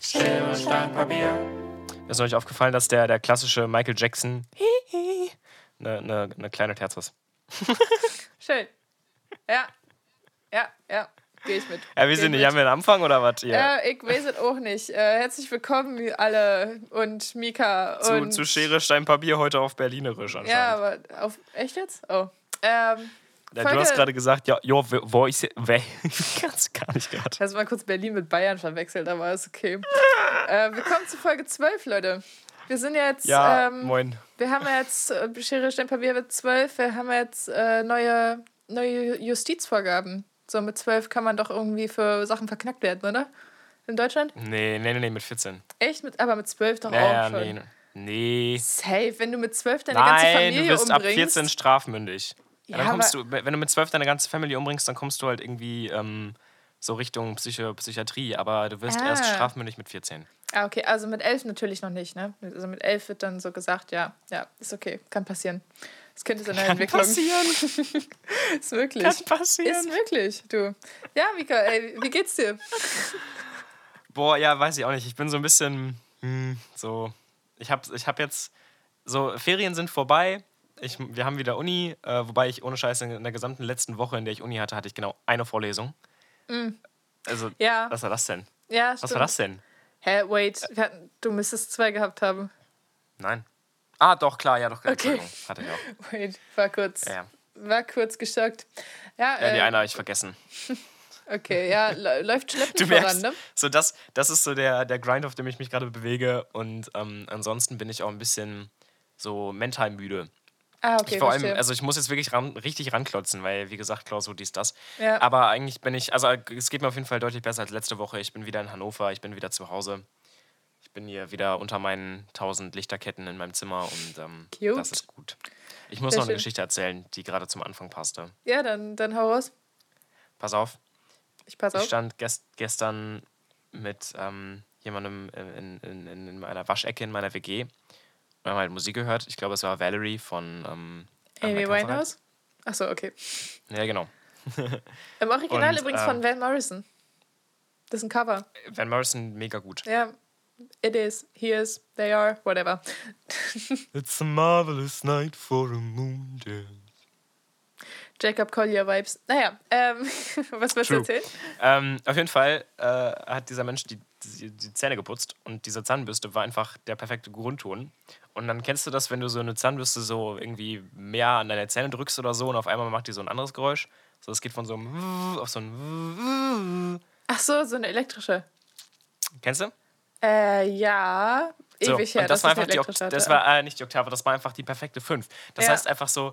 Schere, Stein, Papier. Ist euch aufgefallen, dass der, der klassische Michael Jackson eine, eine, eine kleine Terz ist? Schön. Ja. Ja, ja. Gehe ich mit. Ja, wir sind nicht. Haben wir einen Anfang oder was? Ja, ich weiß es auch nicht. Äh, herzlich willkommen alle und Mika zu, und zu Schere, Stein, Papier heute auf Berlinerisch anscheinend. Ja, aber auf echt jetzt? Oh. Ähm, Folge- du hast gerade gesagt, ja, jo, ich wer ganz gar nicht gerade. hast mal kurz Berlin mit Bayern verwechselt, aber ist okay. äh, willkommen zu Folge 12, Leute. Wir sind jetzt, Ja, ähm, moin. wir haben jetzt äh, Schere, Stein, Papier mit 12, wir haben jetzt äh, neue, neue Justizvorgaben. So mit 12 kann man doch irgendwie für Sachen verknackt werden, oder? In Deutschland? Nee, nee, nee, nee, mit 14. Echt? Mit, aber mit 12 doch Naja, auch schon. nee. Nee. Safe, wenn du mit 12 deine ganze Nein, Familie du bist ab umbringst. 14 strafmündig. Ja, Ja, dann kommst du, wenn du mit 12 deine ganze Family umbringst, dann kommst du halt irgendwie ähm, so Richtung Psycho Psychiatrie, aber du wirst Ah. erst strafmündig mit 14. Ah, okay, also mit 11 natürlich noch nicht, ne? Also mit 11 wird dann so gesagt, ja, ja, ist okay, kann passieren. Es könnte so eine Entwicklung. ist wirklich. Kann passieren. Ist wirklich, du. Ja, Mika, ey, wie geht's dir? Boah, ja, weiß ich auch nicht. Ich bin so ein bisschen hm, so. Ich hab, ich hab jetzt. So, Ferien sind vorbei. Ich, wir haben wieder Uni, äh, wobei ich ohne Scheiße in der gesamten letzten Woche, in der ich Uni hatte, hatte ich genau eine Vorlesung. Also, Mm. Ja, was war das denn? ja, Was stimmt. war das denn? Hä, wait, hatten, du müsstest zwei gehabt haben. Nein. Ah, doch, klar, ja, doch. Okay. Hatte ich auch. Wait, war kurz, Ja, ja. war kurz geschockt. Ja, ja die äh, eine habe ich vergessen. okay, ja, lä- läuft Du schleppend voran, merkst, ne? so das, das ist so der, der Grind, auf dem ich mich gerade bewege. Und ähm, ansonsten bin ich auch ein bisschen so mental müde. Ah, okay, ich vor allem, also ich muss jetzt wirklich ran, richtig ranklotzen, weil, wie gesagt, Klausur dies, das. Ja. Aber eigentlich bin ich, also es geht mir auf jeden Fall deutlich besser als letzte Woche. Ich bin wieder in Hannover, ich bin wieder zu Hause. Ich bin hier wieder unter meinen tausend Lichterketten in meinem Zimmer und ähm, das ist gut. Ich muss Sehr noch eine schön. Geschichte erzählen, die gerade zum Anfang passte. ja, dann, dann hau raus. Pass auf, Ich pass ich auf. stand gest gestern mit ähm, jemandem in, in, in, in meiner Waschecke in meiner WG und haben halt Musik gehört. Ich glaube, es war Valerie von ähm, Amy. Winehouse? Achso, okay. Ja, genau. Im Original Und, übrigens ähm, von Van Morrison. Das ist ein Cover. Van Morrison, mega gut. Ja. It is, he is, they are, whatever. It's a marvelous night for a moon dance. Jacob Collier Vibes. Naja, ähm, was willst du erzählen? Ähm, auf jeden Fall äh, hat dieser Mensch die, die, Zähne geputzt und diese Zahnbürste war einfach der perfekte Grundton. Und dann kennst du das, wenn du so eine Zahnbürste so irgendwie mehr an deine Zähne drückst oder so und auf einmal macht die so ein anderes Geräusch. So, es geht von so einem auf so ein Ach so, so eine elektrische. Kennst du? Äh, ja. So, Ewig her, und das dass war einfach die elektrische Okt das war äh, nicht die Oktave, das war einfach die perfekte 5. Das Ja. heißt einfach so,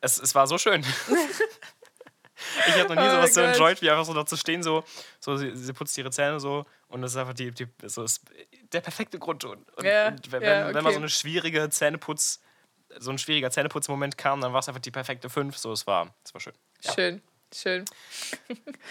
es, es war so schön. ich habe noch nie Oh sowas so enjoyed, wie einfach so da zu stehen, so, so sie, sie putzt ihre Zähne so und das ist einfach die, die so ist der perfekte Grundton. Und, Ja, und wenn, ja, wenn mal okay. so eine schwierige Zähneputz, so ein schwieriger Zähneputzmoment kam, dann war es einfach die perfekte 5. So, es war, es war schön. Ja. Schön, schön.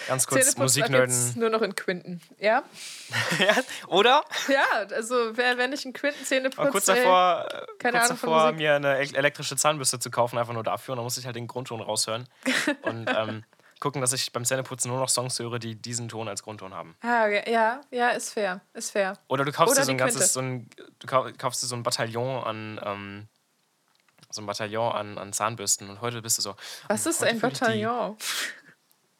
Ganz kurz Zähneputz Musiknerden. nur noch in Quinten. Ja? ja, oder? Ja, also wer, wenn ich in Quinten Zähne war putze, kurz davor, äh, keine kurz Ahnung davor mir eine el- elektrische Zahnbürste zu kaufen, einfach nur dafür. Und dann musste ich halt den Grundton raushören. und ähm, gucken, dass ich beim Zähneputzen nur noch Songs höre, die diesen Ton als Grundton haben. Ah, okay. ja, ja, ist fair, ist fair. Oder du kaufst Oder dir so ein ganzes, so ein, du kau- kaufst dir so ein Bataillon an, ähm, so ein Bataillon an, an Zahnbürsten und heute bist du so. Was ist heute ein Bataillon?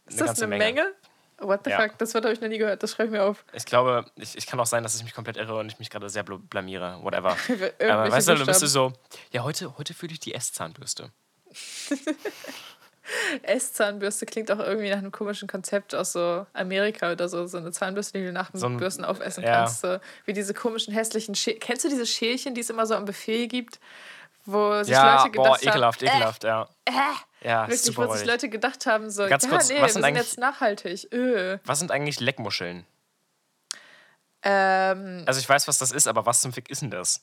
Ist das eine Menge? What the Ja. fuck? Das Wort habe ich noch nie gehört. Das schreibe ich mir auf. Ich glaube, ich, ich kann auch sein, dass ich mich komplett irre und ich mich gerade sehr bl- blamiere. Whatever. Aber weißt du, dann bist du Buchstaben. so, ja, heute, heute fühle ich die S-Zahnbürste. S-Zahnbürste klingt auch irgendwie nach einem komischen Konzept aus so Amerika oder so. So eine Zahnbürste, die du nach dem So ein- Bürsten aufessen ja. kannst. So, wie diese komischen, hässlichen Schä Kennst du diese Schälchen, die es immer so am Buffet gibt? Wo sich Ja, Leute boah, gedacht ekelhaft, haben, ekelhaft, ja. Äh, äh, Ja, ist wirklich, super wo sich. Leute gedacht haben, so, Ganz ja, kurz, nee, was wir sind sind eigentlich- jetzt nachhaltig. Öh. Was sind eigentlich Leckmuscheln? Ähm, Also ich weiß, was das ist, aber was zum Fick ist denn das?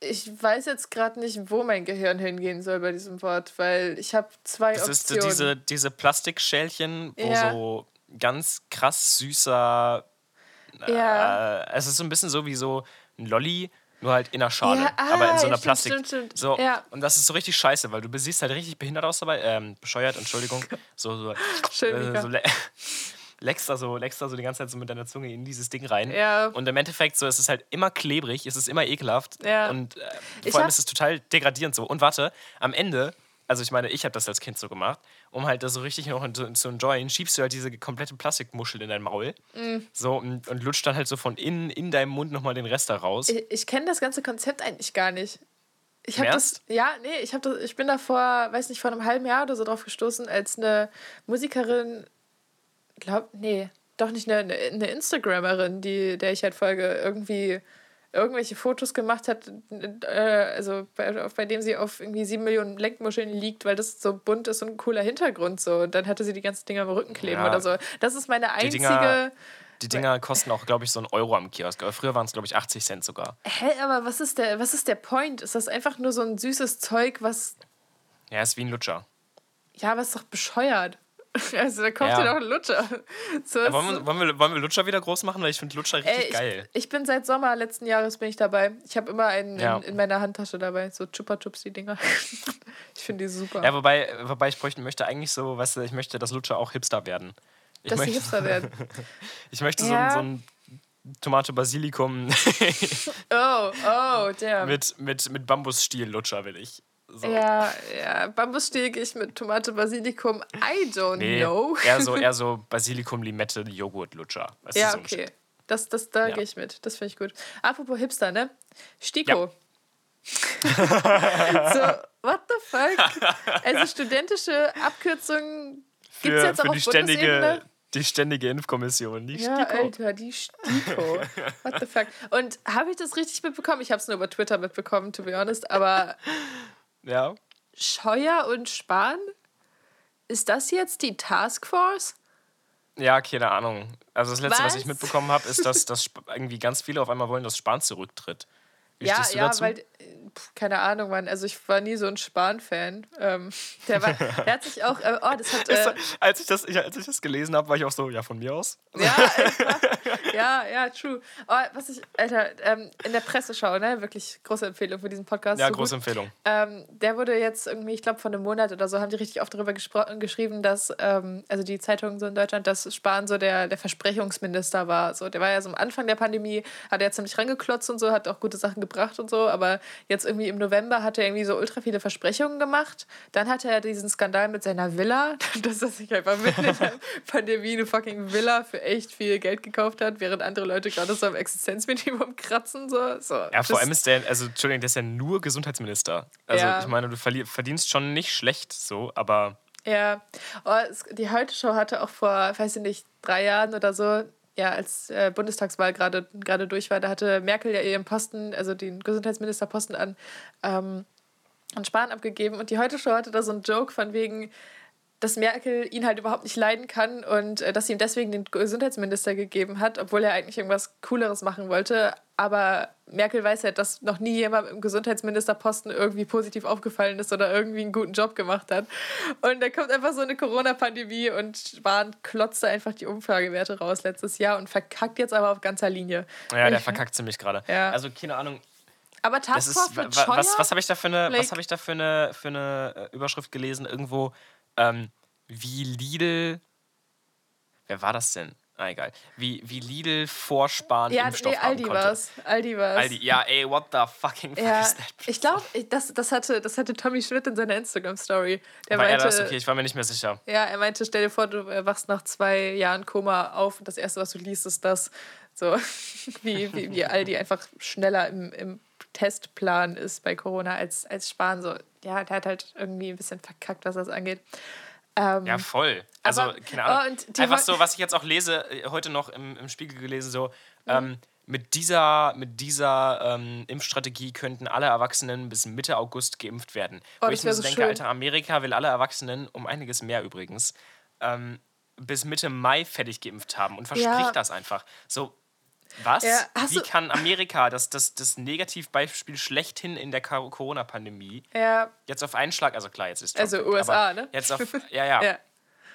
Ich weiß jetzt gerade nicht, wo mein Gehirn hingehen soll bei diesem Wort, weil ich habe zwei Das ist so Optionen. diese, diese Plastikschälchen, wo Ja. so ganz krass süßer. Ja. Äh, es ist so ein bisschen so wie so ein Lolli, nur halt in einer Schale. Ja, ah, aber in so ja, einer Plastik. stimmt, stimmt. So, Ja. Und das ist so richtig scheiße, weil du siehst halt richtig behindert aus dabei. Ähm, bescheuert, Entschuldigung. So, so, Schön, äh, so leckst da, so, leckst da so die ganze Zeit so mit deiner Zunge in dieses Ding rein. Ja. Und im Endeffekt so, es ist halt immer klebrig, es ist immer ekelhaft. Ja. Und äh, Ich vor allem ist es total degradierend so. Und warte, am Ende, also ich meine, ich habe das als Kind so gemacht, um halt das so richtig noch zu, zu enjoyen, schiebst du halt diese komplette Plastikmuschel in dein Maul. Mm. So und, und lutscht dann halt so von innen in deinem Mund nochmal den Rest da raus. Ich, ich kenne das ganze Konzept eigentlich gar nicht. Ich habe das, ja, nee, ich habe das, ich bin da vor, weiß nicht, vor einem halben Jahr oder so drauf gestoßen, als eine Musikerin, glaub, nee, doch nicht eine, eine, Instagrammerin, die, der ich halt folge, irgendwie irgendwelche Fotos gemacht hat, äh, also bei, bei dem sie auf irgendwie sieben Millionen Lenkmuscheln liegt, weil das so bunt ist und ein cooler Hintergrund so. Und dann hatte sie die ganzen Dinger am Rücken kleben Ja. oder so. Das ist meine Die einzige. Dinger- Die Dinger kosten auch, glaube ich, so einen Euro am Kiosk. Aber früher waren es, glaube ich, 80 Cent sogar. Hä, aber was ist der, was ist der Point? Ist das einfach nur so ein süßes Zeug, was Ja, ist wie ein Lutscher. Ja, aber ist doch bescheuert. Also da kauft Ja. ihr doch einen Lutscher. So, Ja, wollen, wir, wollen, wir, wollen wir Lutscher wieder groß machen? Weil ich finde Lutscher richtig Ey, ich, geil. ich bin seit Sommer letzten Jahres bin ich dabei. Ich habe immer einen Ja. in, in meiner Handtasche dabei, so Chupa Chups die Dinger. ich finde die super. Ja, wobei, wobei ich bräuchte, möchte eigentlich so, weißt du, ich möchte, dass Lutscher auch Hipster werden. Ich dass sie möchte, Hipster werden. ich möchte so, ein- so ein Tomate Basilikum Oh, oh, damn. mit, mit, mit Bambusstiel-Lutscher will ich. So. Ja, ja, Bambusstiel gehe ich mit Tomate, Basilikum. I don't Nee, know. eher so, eher so Basilikum, Limette, Joghurt-Lutscher. Weißt du, Ja, so okay. Das, das, da Ja. gehe ich mit. Das finde ich gut. Apropos Hipster, ne? Stiko. so, what the fuck? Also studentische Abkürzungen gibt es jetzt auch auf die ständige, Bundesebene? die ständige Impfkommission. Die Ja, STIKO. Alter, die Stiko. What the fuck? Und habe ich das richtig mitbekommen? Ich habe es nur über Twitter mitbekommen, to be honest. Aber Ja. Scheuer und Spahn? Ist das jetzt die Taskforce? Ja, keine Ahnung. Also das Letzte, was, Was? ich mitbekommen habe, ist, dass, dass irgendwie ganz viele auf einmal wollen, dass Spahn zurücktritt. Wie ja, du ja, dazu? weil, keine Ahnung, Mann. Also ich war nie so ein Spahn-Fan. Ähm, der, war, der hat sich auch, äh, oh, das hat, äh, als, ich das, ich, als ich das gelesen habe, war ich auch so, ja, von mir aus. ja, ja, ja, true. Oh, was ich, Alter, ähm, in der Presseschau, ne, wirklich große Empfehlung für diesen Podcast. Ja, so große gut. Empfehlung. Ähm, der wurde jetzt irgendwie, ich glaube, vor einem Monat oder so, haben die richtig oft darüber geschrieben, dass, ähm, also die Zeitungen so in Deutschland, dass Spahn so der, der Versprechungsminister war. So, der war ja so am Anfang der Pandemie, hat er ziemlich rangeklotzt und so, hat auch gute Sachen gebracht und so, aber jetzt irgendwie im November hat er irgendwie so ultra viele Versprechungen gemacht. Dann hatte er diesen Skandal mit seiner Villa, dass er sich einfach mitten in der Pandemie eine fucking Villa für echt viel Geld gekauft hat, während andere Leute gerade so am Existenzminimum kratzen. So. So, Ja, vor allem ist der, also Entschuldigung, der ist ja nur Gesundheitsminister. Also Ja. ich meine, du verdienst schon nicht schlecht so, aber Ja, oh, die Heute-Show hatte auch vor, weiß ich nicht, drei Jahren oder so, ja, als äh, Bundestagswahl gerade durch war, da hatte Merkel ja ihren Posten, also den Gesundheitsministerposten an, ähm, an Spahn abgegeben. Und die Heute-Show hatte da so einen Joke von wegen, dass Merkel ihn halt überhaupt nicht leiden kann und äh, dass sie ihm deswegen den Gesundheitsminister gegeben hat, obwohl er eigentlich irgendwas Cooleres machen wollte. Aber Merkel weiß ja, dass noch nie jemand im Gesundheitsministerposten irgendwie positiv aufgefallen ist oder irgendwie einen guten Job gemacht hat. Und da kommt einfach so eine Corona-Pandemie und Spahn klotzte einfach die Umfragewerte raus letztes Jahr und verkackt jetzt aber auf ganzer Linie. ja, der Ich- verkackt ziemlich gerade. Ja. Also keine Ahnung, Aber Taskforce ist mit Scheuer? was, was habe ich da für eine Like- was ich da für eine für eine äh, Überschrift gelesen irgendwo ähm, wie Lidl Wer war das denn? Ah, egal. Wie, wie Lidl vor Spahn ja, Impfstoff nee, haben Aldi konnte. war's. Aldi war's. Aldi, ja, ey, what the fucking fuck Ja, is that? ich glaube, das, das, hatte, das hatte Tommy Schmidt in seiner Instagram-Story. Der War er meinte, das? Okay, ich war mir nicht mehr sicher. ja, er meinte, stell dir vor, du äh, wachst nach zwei Jahren Koma auf und das Erste, was du liest, ist das. So, wie, wie, wie Aldi einfach schneller im, im Testplan ist bei Corona als, als Spahn. So, ja, der hat halt irgendwie ein bisschen verkackt, was das angeht. Ähm, Ja, voll. Also, aber- keine Ahnung. oh, Einfach so, was ich jetzt auch lese, äh, heute noch im, im Spiegel gelesen, so, ähm, mit dieser, mit dieser ähm, Impfstrategie könnten alle Erwachsenen bis Mitte August geimpft werden. Oh, Wo ich mir so denke, schön. Alter, Amerika will alle Erwachsenen, um einiges mehr übrigens, ähm, bis Mitte Mai fertig geimpft haben und verspricht Ja. das einfach. So, was? Ja, Wie kann Amerika, das, das, das Negativbeispiel schlechthin in der Corona-Pandemie, ja, jetzt auf einen Schlag, also klar, jetzt ist Trump Also USA, ne? Jetzt auf, ja, ja, ja.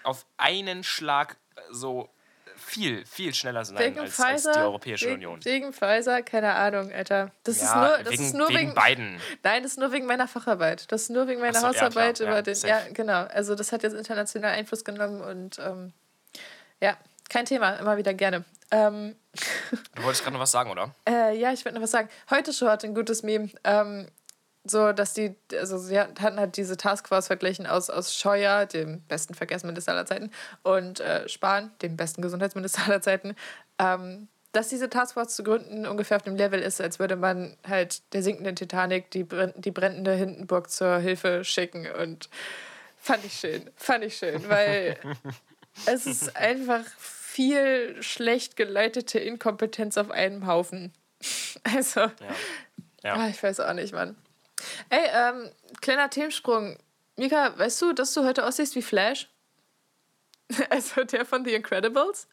auf einen Schlag so viel, viel schneller sein Wegen als, als Pfizer. die Europäische wegen, Union. Wegen Pfizer, keine Ahnung, Alter. Das ist Ja, nur, das wegen, ist nur wegen, wegen, Biden. Nein, das ist nur wegen meiner Facharbeit. Das ist nur wegen meiner so, ja, Hausarbeit klar, über ja, den. safe. Ja, genau. Also das hat jetzt international Einfluss genommen und ähm, ja, kein Thema, immer wieder gerne. Ähm, du wolltest gerade noch was sagen, oder? Äh, ja, ich wollte noch was sagen. Heute Show hat ein gutes Meme. Ähm, so, dass die, also sie hatten halt diese Taskforce verglichen aus, aus Scheuer, dem besten Verkehrsminister aller Zeiten, und äh, Spahn, dem besten Gesundheitsminister aller Zeiten, ähm, dass diese Taskforce zu gründen ungefähr auf dem Level ist, als würde man halt der sinkenden Titanic die, die brennende Hindenburg zur Hilfe schicken. Und fand ich schön, fand ich schön, weil es ist einfach viel schlecht geleitete Inkompetenz auf einem Haufen. Also, ja. Ja. Ah, ich weiß auch nicht, Mann. Ey, ähm, kleiner Themensprung. Mika, weißt du, dass du heute aussiehst wie Flash? also der von The Incredibles?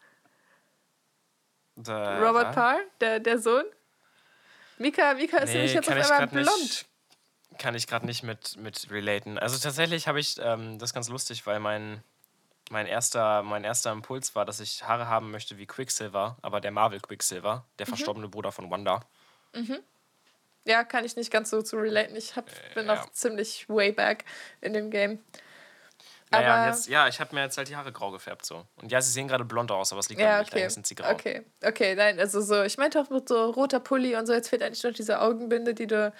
Der, Robert Parr, der, der Sohn? Mika, Mika ist nee, nämlich jetzt auf einmal blond. Nicht, kann ich gerade nicht mit, mit relaten. Also tatsächlich habe ich ähm, das ganz lustig, weil mein, mein, erster, mein erster Impuls war, dass ich Haare haben möchte wie Quicksilver, aber der Marvel Quicksilver, der mhm. verstorbene Bruder von Wanda. Mhm. Ja, kann ich nicht ganz so zu relaten. Ich hab, bin noch ja. ziemlich way back in dem Game. Naja, aber jetzt, ja, ich habe mir jetzt halt die Haare grau gefärbt so. Und ja, sie sehen gerade blond aus, aber es liegt ja, okay. sind sie grau. Okay, okay, nein, also so, ich meinte auch mit so roter Pulli und so, jetzt fehlt eigentlich noch diese Augenbinde, die du.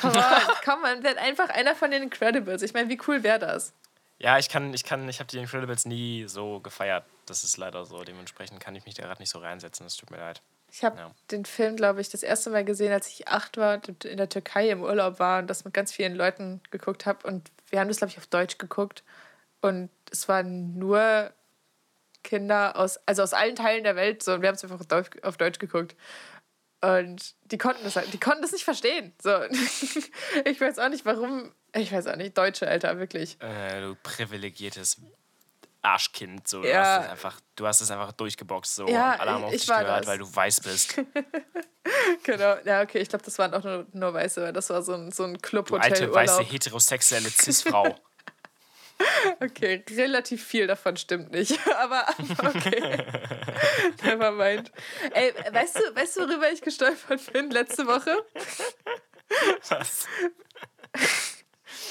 Komm on, komm on, werd einfach einer von den Incredibles. Ich meine, wie cool wäre das? Ja, ich kann, ich kann, ich habe die Incredibles nie so gefeiert. Das ist leider so. Dementsprechend kann ich mich da gerade nicht so reinsetzen. Es tut mir leid. Ich habe ja. den Film, glaube ich, das erste Mal gesehen, als ich acht war und in der Türkei im Urlaub war und das mit ganz vielen Leuten geguckt habe. Und wir haben das, glaube ich, auf Deutsch geguckt. Und es waren nur Kinder aus, also aus allen Teilen der Welt. So, und wir haben es einfach auf Deutsch, auf Deutsch geguckt. Und die konnten das halt, die konnten das nicht verstehen. So. ich weiß auch nicht, warum. Ich weiß auch nicht, Deutsche, Alter, wirklich. Äh, du privilegiertes Arschkind. So. Ja. Du, hast es einfach, du hast es einfach durchgeboxt. So. Ja, Alle haben auf dich gehört, weil du weiß bist. genau. Ja, okay, ich glaube, das waren auch nur, nur Weiße. Das war so ein, so ein Clubhotel. Alte, weiße, heterosexuelle Cis-Frau. Okay, relativ viel davon stimmt nicht. Aber, okay. Never mind. Ey, weißt du, weißt du, worüber ich gestolpert bin letzte Woche? Was?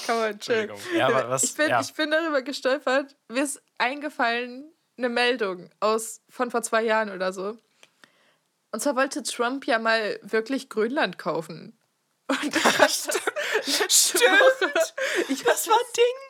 Komm mal, chill. Ja, aber was, ich, bin, ja. ich bin darüber gestolpert. Mir ist eingefallen, eine Meldung aus von vor zwei Jahren oder so. Und zwar wollte Trump ja mal wirklich Grönland kaufen. Und das, stimmt. Stimmt. Ich, das war ein Ding.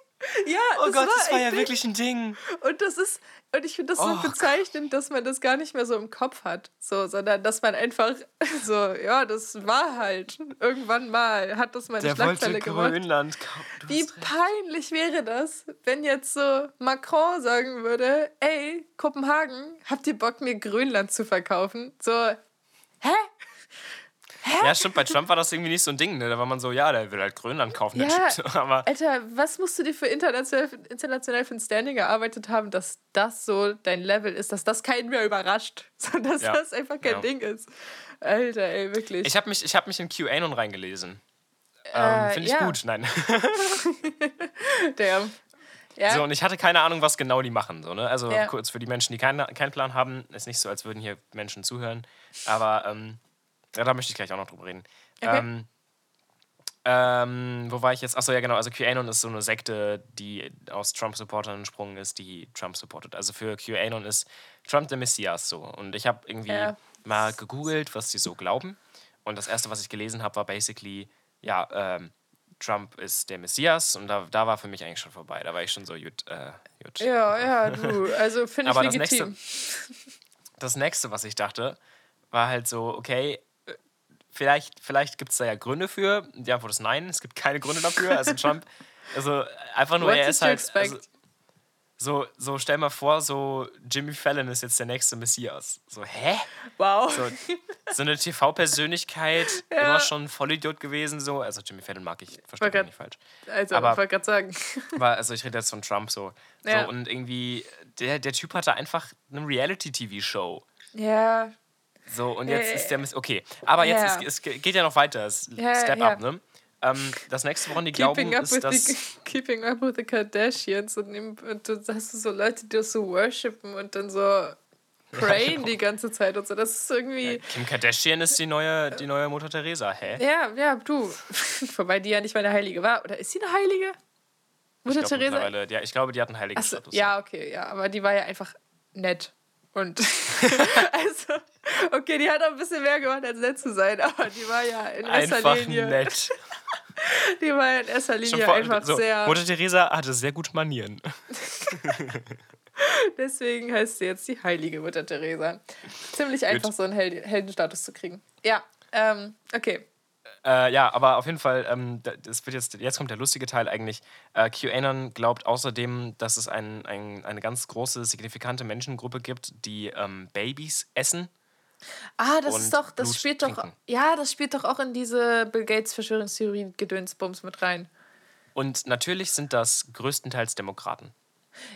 Ja, oh Gott, war das war ja Ding. wirklich ein Ding. Und das ist, und ich finde das oh, so bezeichnend, dass man das gar nicht mehr so im Kopf hat. So, sondern dass man einfach so, ja, das war halt. Irgendwann mal hat das meine Der Schlagzeile gemacht. Grönland Wie peinlich wäre das, wenn jetzt so Macron sagen würde, ey, Kopenhagen, habt ihr Bock, mir Grönland zu verkaufen? So, hä? Hä? Ja, stimmt, bei Trump war das irgendwie nicht so ein Ding, ne? Da war man so, ja, der will halt Grönland kaufen. Ja, aber Alter, was musst du dir für international, international für ein Standing erarbeitet haben, dass das so dein Level ist, dass das keinen mehr überrascht, sondern dass ja. das einfach kein ja. Ding ist. Alter, ey, wirklich. Ich habe mich, hab mich in QAnon reingelesen. Äh, ähm, Finde ich ja. gut, nein. Damn. Ja. So, und ich hatte keine Ahnung, was genau die machen. So, ne? Also ja. kurz für die Menschen, die keinen kein Plan haben, ist nicht so, als würden hier Menschen zuhören. Aber ähm, ja, da möchte ich gleich auch noch drüber reden. Okay. Ähm, ähm, wo war ich jetzt? Achso, ja, genau. Also QAnon ist so eine Sekte, die aus Trump-Supportern entsprungen ist, die Trump supportet. Also für QAnon ist Trump der Messias so. Und ich habe irgendwie ja. mal gegoogelt, was die so glauben. Und das erste, was ich gelesen habe, war basically, ja, ähm, Trump ist der Messias. Und da, da war für mich eigentlich schon vorbei. Da war ich schon so, gut, äh, gut. Ja, ja, du. Also finde ich legitim. Das nächste, das nächste, was ich dachte, war halt so, okay, vielleicht, vielleicht gibt es da ja Gründe für. Die Antwort ist nein, es gibt keine Gründe dafür. Also Trump, also einfach nur, What er ist halt. Also, so, so stell mal vor, so Jimmy Fallon ist jetzt der nächste Messias. So, hä? Wow. So, so eine TV-Persönlichkeit, ja. immer schon ein Vollidiot gewesen, so. Also Jimmy Fallon mag ich, verstehe mich nicht falsch. Also, Aber, ich wollte gerade sagen. War, also ich rede jetzt von Trump so. Ja. so. Und irgendwie, der, der Typ hatte einfach eine Reality-TV-Show. Ja. So, und jetzt äh, ist der Miss. Okay, aber jetzt ja. ist, es geht ja noch weiter. Es ja, Step ja. up, ne? Ähm, das nächste, woran die keeping glauben, ist, dass. The, keeping up with the Kardashians und, und du hast so Leute, die das so worshipen und dann so prayen die ganze Zeit und so. Das ist irgendwie. Kim Kardashian ist die neue, die neue Mutter Teresa, hä? Ja, ja, du. Wobei die ja nicht mal eine Heilige war. Oder ist sie eine Heilige? Mutter ich Teresa? Ja, ich glaube, die hat einen heiligen so, Status. Ja, okay, ja. Aber die war ja einfach nett Und also, okay, die hat auch ein bisschen mehr gemacht, als nett zu sein, aber die war ja in erster Einfach Linie. nett. Die war ja in erster Linie vor- einfach so, sehr. Mutter Teresa hatte sehr gute Manieren. Deswegen heißt sie jetzt die heilige Mutter Teresa. Ziemlich einfach, so einen Held Heldenstatus zu kriegen. Ja, ähm, okay. Äh, ja, aber auf jeden Fall, ähm, da- das wird jetzt, jetzt kommt der lustige Teil eigentlich. Äh, QAnon glaubt außerdem, dass es ein, ein, eine ganz große, signifikante Menschengruppe gibt, die ähm, Babys essen. Ah, das ist doch, das Blut spielt doch, trinken. ja, das spielt doch auch in diese Bill Gates Verschwörungstheorie Gedönsbums mit rein. Und natürlich sind das größtenteils Demokraten.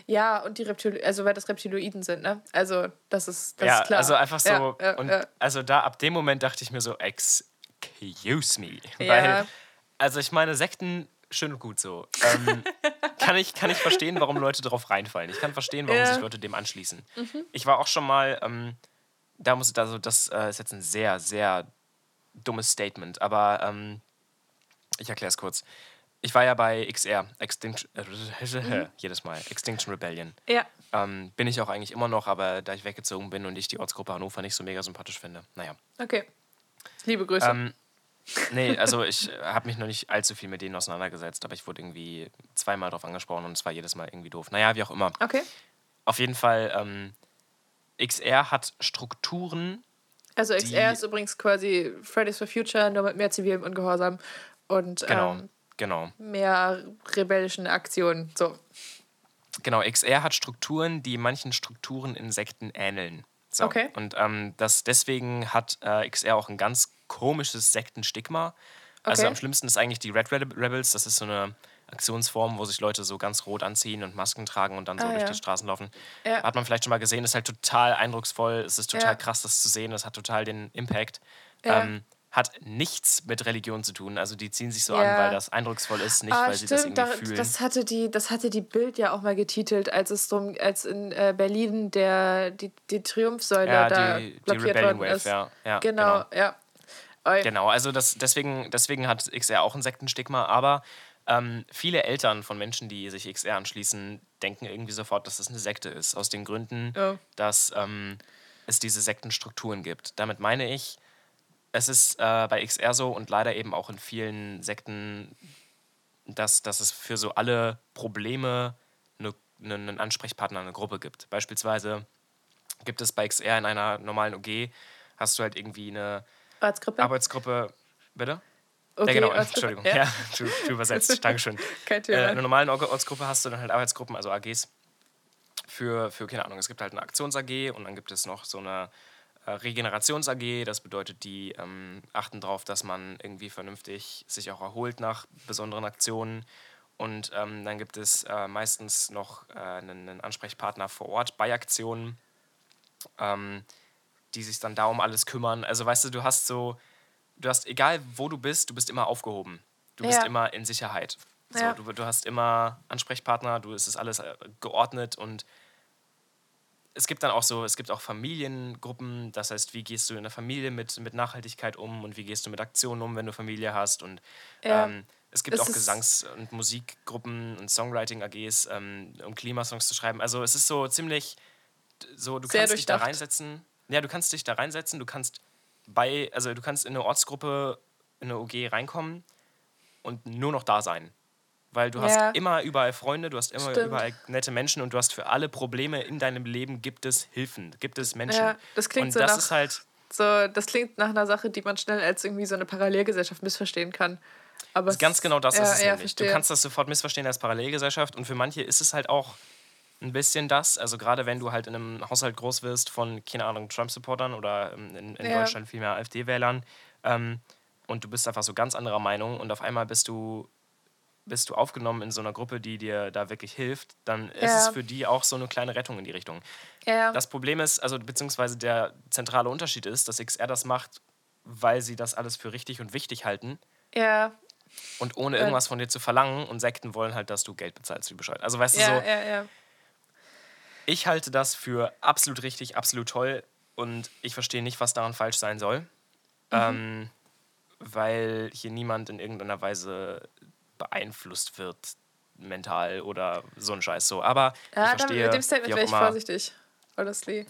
Ja, und die Reptil also weil das Reptiloiden sind, ne? Also, das ist, das ja, ist klar. also einfach so. Ja, ja, und also da ab dem Moment dachte ich mir so, excuse me. Ja. Weil, also ich meine, Sekten, schön und gut so. Ähm, kann, ich, kann ich verstehen, warum Leute darauf reinfallen. Ich kann verstehen, warum Ja. Mhm. sich Leute dem anschließen. Ich war auch schon mal, ähm, da muss, also das äh, ist jetzt ein sehr, sehr dummes Statement, aber ähm, ich erkläre es kurz. Ich war ja bei XR, Extinction, äh, jedes Mal, Extinction Rebellion. Ja, Ähm, bin ich auch eigentlich immer noch, aber da ich weggezogen bin und ich die Ortsgruppe Hannover nicht so mega sympathisch finde. Naja. okay. Liebe Grüße. Ähm, nee, also ich habe mich noch nicht allzu viel mit denen auseinandergesetzt, aber ich wurde irgendwie zweimal drauf angesprochen und es war jedes Mal irgendwie doof. Naja, wie auch immer. okay. Auf jeden Fall, ähm, XR hat Strukturen, Also XR ist übrigens quasi Fridays for Future, nur mit mehr zivilem Ungehorsam und genau, ähm, genau. mehr rebellischen Aktionen. So. Genau, XR hat Strukturen, die manchen Strukturen in Sekten ähneln. So. Okay. Und ähm, das, deswegen hat äh, XR auch ein ganz komisches Sektenstigma. Also Okay. am schlimmsten ist eigentlich die Red Rebe- Rebels. Das ist so eine Aktionsform, wo sich Leute so ganz rot anziehen und Masken tragen und dann so Ah, durch ja. die Straßen laufen. Ja. Hat man vielleicht schon mal gesehen. Ist halt total eindrucksvoll. Es ist total Ja. krass, das zu sehen. Das hat total den Impact. Ähm, hat nichts mit Religion zu tun. Also die ziehen sich so Ja. an, weil das eindrucksvoll ist, nicht ah, weil sie das stimmt, irgendwie da, fühlen. das hatte die, das hatte die Bild ja auch mal getitelt, als es drum, als in äh, Berlin der die, die Triumphsäule ja, da die, die blockiert Rebellion worden Wave, ist. ja. ja Genau, ja. Oi. Genau, also das, deswegen, deswegen hat XR auch ein Sektenstigma, aber ähm, viele Eltern von Menschen, die sich XR anschließen, denken irgendwie sofort, dass das eine Sekte ist. Aus den Gründen, Ja. dass ähm, es diese Sektenstrukturen gibt. Damit meine ich, es ist äh, bei XR so und leider eben auch in vielen Sekten, dass, dass es für so alle Probleme eine, eine, einen Ansprechpartner, eine Gruppe gibt. Beispielsweise gibt es bei XR in einer normalen OG, hast du halt irgendwie eine Ortsgruppe? Arbeitsgruppe. Bitte? okay, ja, genau. Entschuldigung. Ja, du, du übersetzt. Dankeschön. Kein Äh, Thema. in einer normalen Ortsgruppe hast du dann halt Arbeitsgruppen, also AGs, für, für, keine Ahnung, es gibt halt eine Aktions-AG und dann gibt es noch so eine äh, Regenerations-AG. Das bedeutet, die ähm, achten darauf, dass man irgendwie vernünftig sich auch erholt nach besonderen Aktionen. Und ähm, dann gibt es äh, meistens noch äh, einen, einen Ansprechpartner vor Ort bei Aktionen, ähm, die sich dann da um alles kümmern. Also weißt du, du hast so, du hast, egal wo du bist, du bist immer aufgehoben. Du bist Ja. immer in Sicherheit. So, Ja. du, du hast immer Ansprechpartner, du es ist alles äh, geordnet und es gibt dann auch so, es gibt auch Familiengruppen, das heißt, wie gehst du in der Familie mit, mit Nachhaltigkeit um und wie gehst du mit Aktionen um, wenn du Familie hast und Ja. ähm, es gibt Es auch Gesangs- und Musikgruppen und Songwriting-AGs, ähm, um Klimasongs zu schreiben. Also es ist so ziemlich so, du Sehr kannst dich da reinsetzen. Ja, du kannst dich da reinsetzen, du kannst bei, also du kannst in eine Ortsgruppe, in eine OG reinkommen und nur noch da sein. Weil du Ja. hast immer überall Freunde, du hast immer Stimmt. überall nette Menschen und du hast für alle Probleme in deinem Leben gibt es Hilfen, gibt es Menschen. Ja, das klingt und so das nach- ist halt, So, das klingt nach einer Sache, die man schnell als irgendwie so eine Parallelgesellschaft missverstehen kann. Aber ganz genau das ja, ist es ja, nämlich. Du kannst das sofort missverstehen als Parallelgesellschaft und für manche ist es halt auch ein bisschen das. Also gerade wenn du halt in einem Haushalt groß wirst von, keine Ahnung, Trump-Supportern oder ähm, in, in Ja. Deutschland vielmehr AfD-Wählern ähm, und du bist einfach so ganz anderer Meinung und auf einmal bist du bist du aufgenommen in so einer Gruppe, die dir da wirklich hilft, dann ist Ja. es für die auch so eine kleine Rettung in die Richtung. Ja, Das Problem ist, also beziehungsweise der zentrale Unterschied ist, dass XR das macht, weil sie das alles für richtig und wichtig halten ja, und ohne irgendwas von dir zu verlangen und Sekten wollen halt, dass du Geld bezahlst wie Bescheid. Also weißt du so, ja, ja. ich halte das für absolut richtig, absolut toll und ich verstehe nicht, was daran falsch sein soll. Mhm. Ähm, weil hier niemand in irgendeiner Weise beeinflusst wird mental oder so ein Scheiß so. Aber ich Ja, dann, verstehe, mit dem Statement wäre ich vorsichtig. Honestly.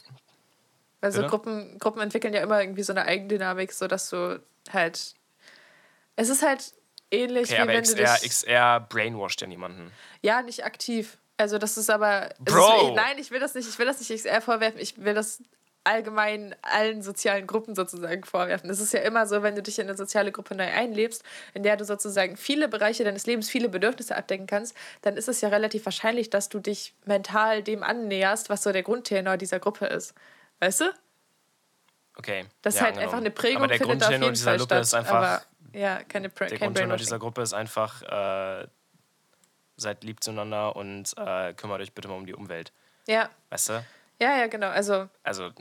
Weil so Bitte? Gruppen, Gruppen entwickeln ja immer irgendwie so eine Eigendynamik, sodass du halt. Es ist halt ähnlich Okay, wie aber wenn du XR, dich. XR brainwasht ja niemanden. Ja, nicht aktiv. Also das ist aber. Bro! Ist, nein, ich will das nicht, ich will das nicht XR vorwerfen, ich will das allgemein allen sozialen Gruppen sozusagen vorwerfen. Es ist ja immer so, wenn du dich in eine soziale Gruppe neu einlebst, in der du sozusagen viele Bereiche deines Lebens, viele Bedürfnisse abdecken kannst, dann ist es ja relativ wahrscheinlich, dass du dich mental dem annäherst, was so der Grundtenor dieser Gruppe ist. Weißt du? Okay. Das ist ja, halt angenommen. einfach eine Prägung Aber der Grundtenor dieser Gruppe ist einfach. aber ja, keine pra der Grundtenor dieser Gruppe ist einfach, äh, seid lieb zueinander und äh, kümmert euch bitte mal um die Umwelt. Ja, Weißt du? Ja, ja, genau. Also, Also,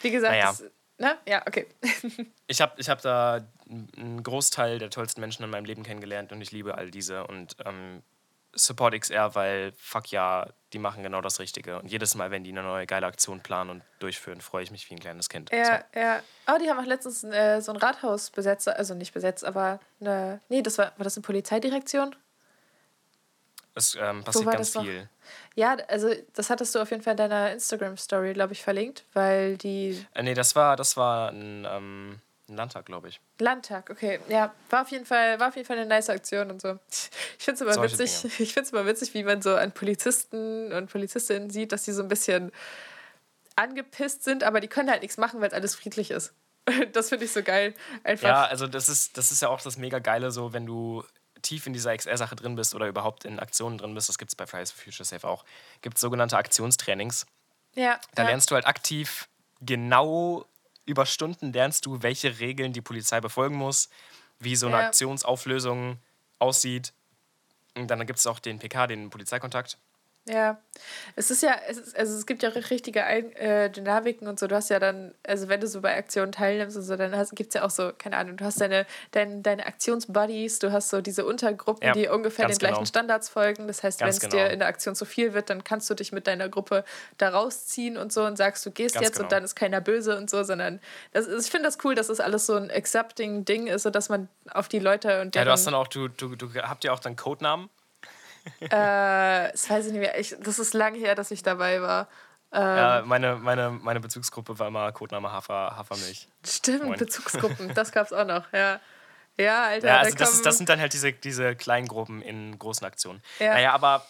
wie gesagt, Naja. das, ne? Ja, okay. ich habe ich hab da einen Großteil der tollsten Menschen in meinem Leben kennengelernt und ich liebe all diese und ähm, Support XR, weil fuck ja, die machen genau das Richtige. Und jedes Mal, wenn die eine neue geile Aktion planen und durchführen, freue ich mich wie ein kleines Kind. Ja, ja. Oh, die haben auch letztens äh, so ein Rathaus besetzt, also nicht besetzt, aber eine. Nee, das war, war das eine Polizeidirektion? Es ähm, passiert ganz das noch? viel. Ja, also das hattest du auf jeden Fall in deiner Instagram-Story, glaube ich, verlinkt, weil die Äh, nee, das war, das war ein, ähm, ein Landtag, glaube ich. Landtag, okay, ja, war auf jeden Fall, war auf jeden Fall eine nice Aktion und so. Ich finde es immer witzig, Dinge. ich finde es immer witzig, wie man so an Polizisten und Polizistinnen sieht, dass die so ein bisschen angepisst sind, aber die können halt nichts machen, weil es alles friedlich ist. Das finde ich so geil. Einfach. Ja, also das ist, das ist ja auch das mega Geile, so wenn du tief in dieser XR-Sache drin bist oder überhaupt in Aktionen drin bist, das gibt es bei Fridays for Future Safe auch, gibt es sogenannte Aktionstrainings. ja, Da ja. lernst du halt aktiv genau über Stunden lernst du, welche Regeln die Polizei befolgen muss, wie so eine Ja. Aktionsauflösung aussieht. Und dann gibt es auch den PK, den Polizeikontakt. Ja, es ist ja, es ist, also es gibt ja richtige Ein äh, Dynamiken und so. Du hast ja dann, also wenn du so bei Aktionen teilnimmst und so, dann gibt es ja auch so, keine Ahnung, du hast deine, dein, deine Aktionsbuddies, du hast so diese Untergruppen, Ja, die ungefähr den ganz gleichen genau. Standards folgen. Das heißt, wenn es genau. dir in der Aktion zu viel wird, dann kannst du dich mit deiner Gruppe da rausziehen und so und sagst, du gehst Ganz jetzt genau. und dann ist keiner böse und so, sondern das ist, ich finde das cool, dass das alles so ein accepting Ding ist, sodass man auf die Leute und Ja, deren, du hast dann auch, du, du, du habt ja auch dann Codenamen. Äh, das weiß ich nicht mehr, ich, das ist lange her, dass ich dabei war. Ja, Ähm. meine, meine, meine Bezugsgruppe war immer Codename Hafer, Hafermilch. Stimmt, Moin. Bezugsgruppen, das gab's auch noch, ja. Ja, Alter, Ja, da also das, kommen- ist, das sind dann halt diese, diese kleinen Gruppen in großen Aktionen. Ja. Naja, aber,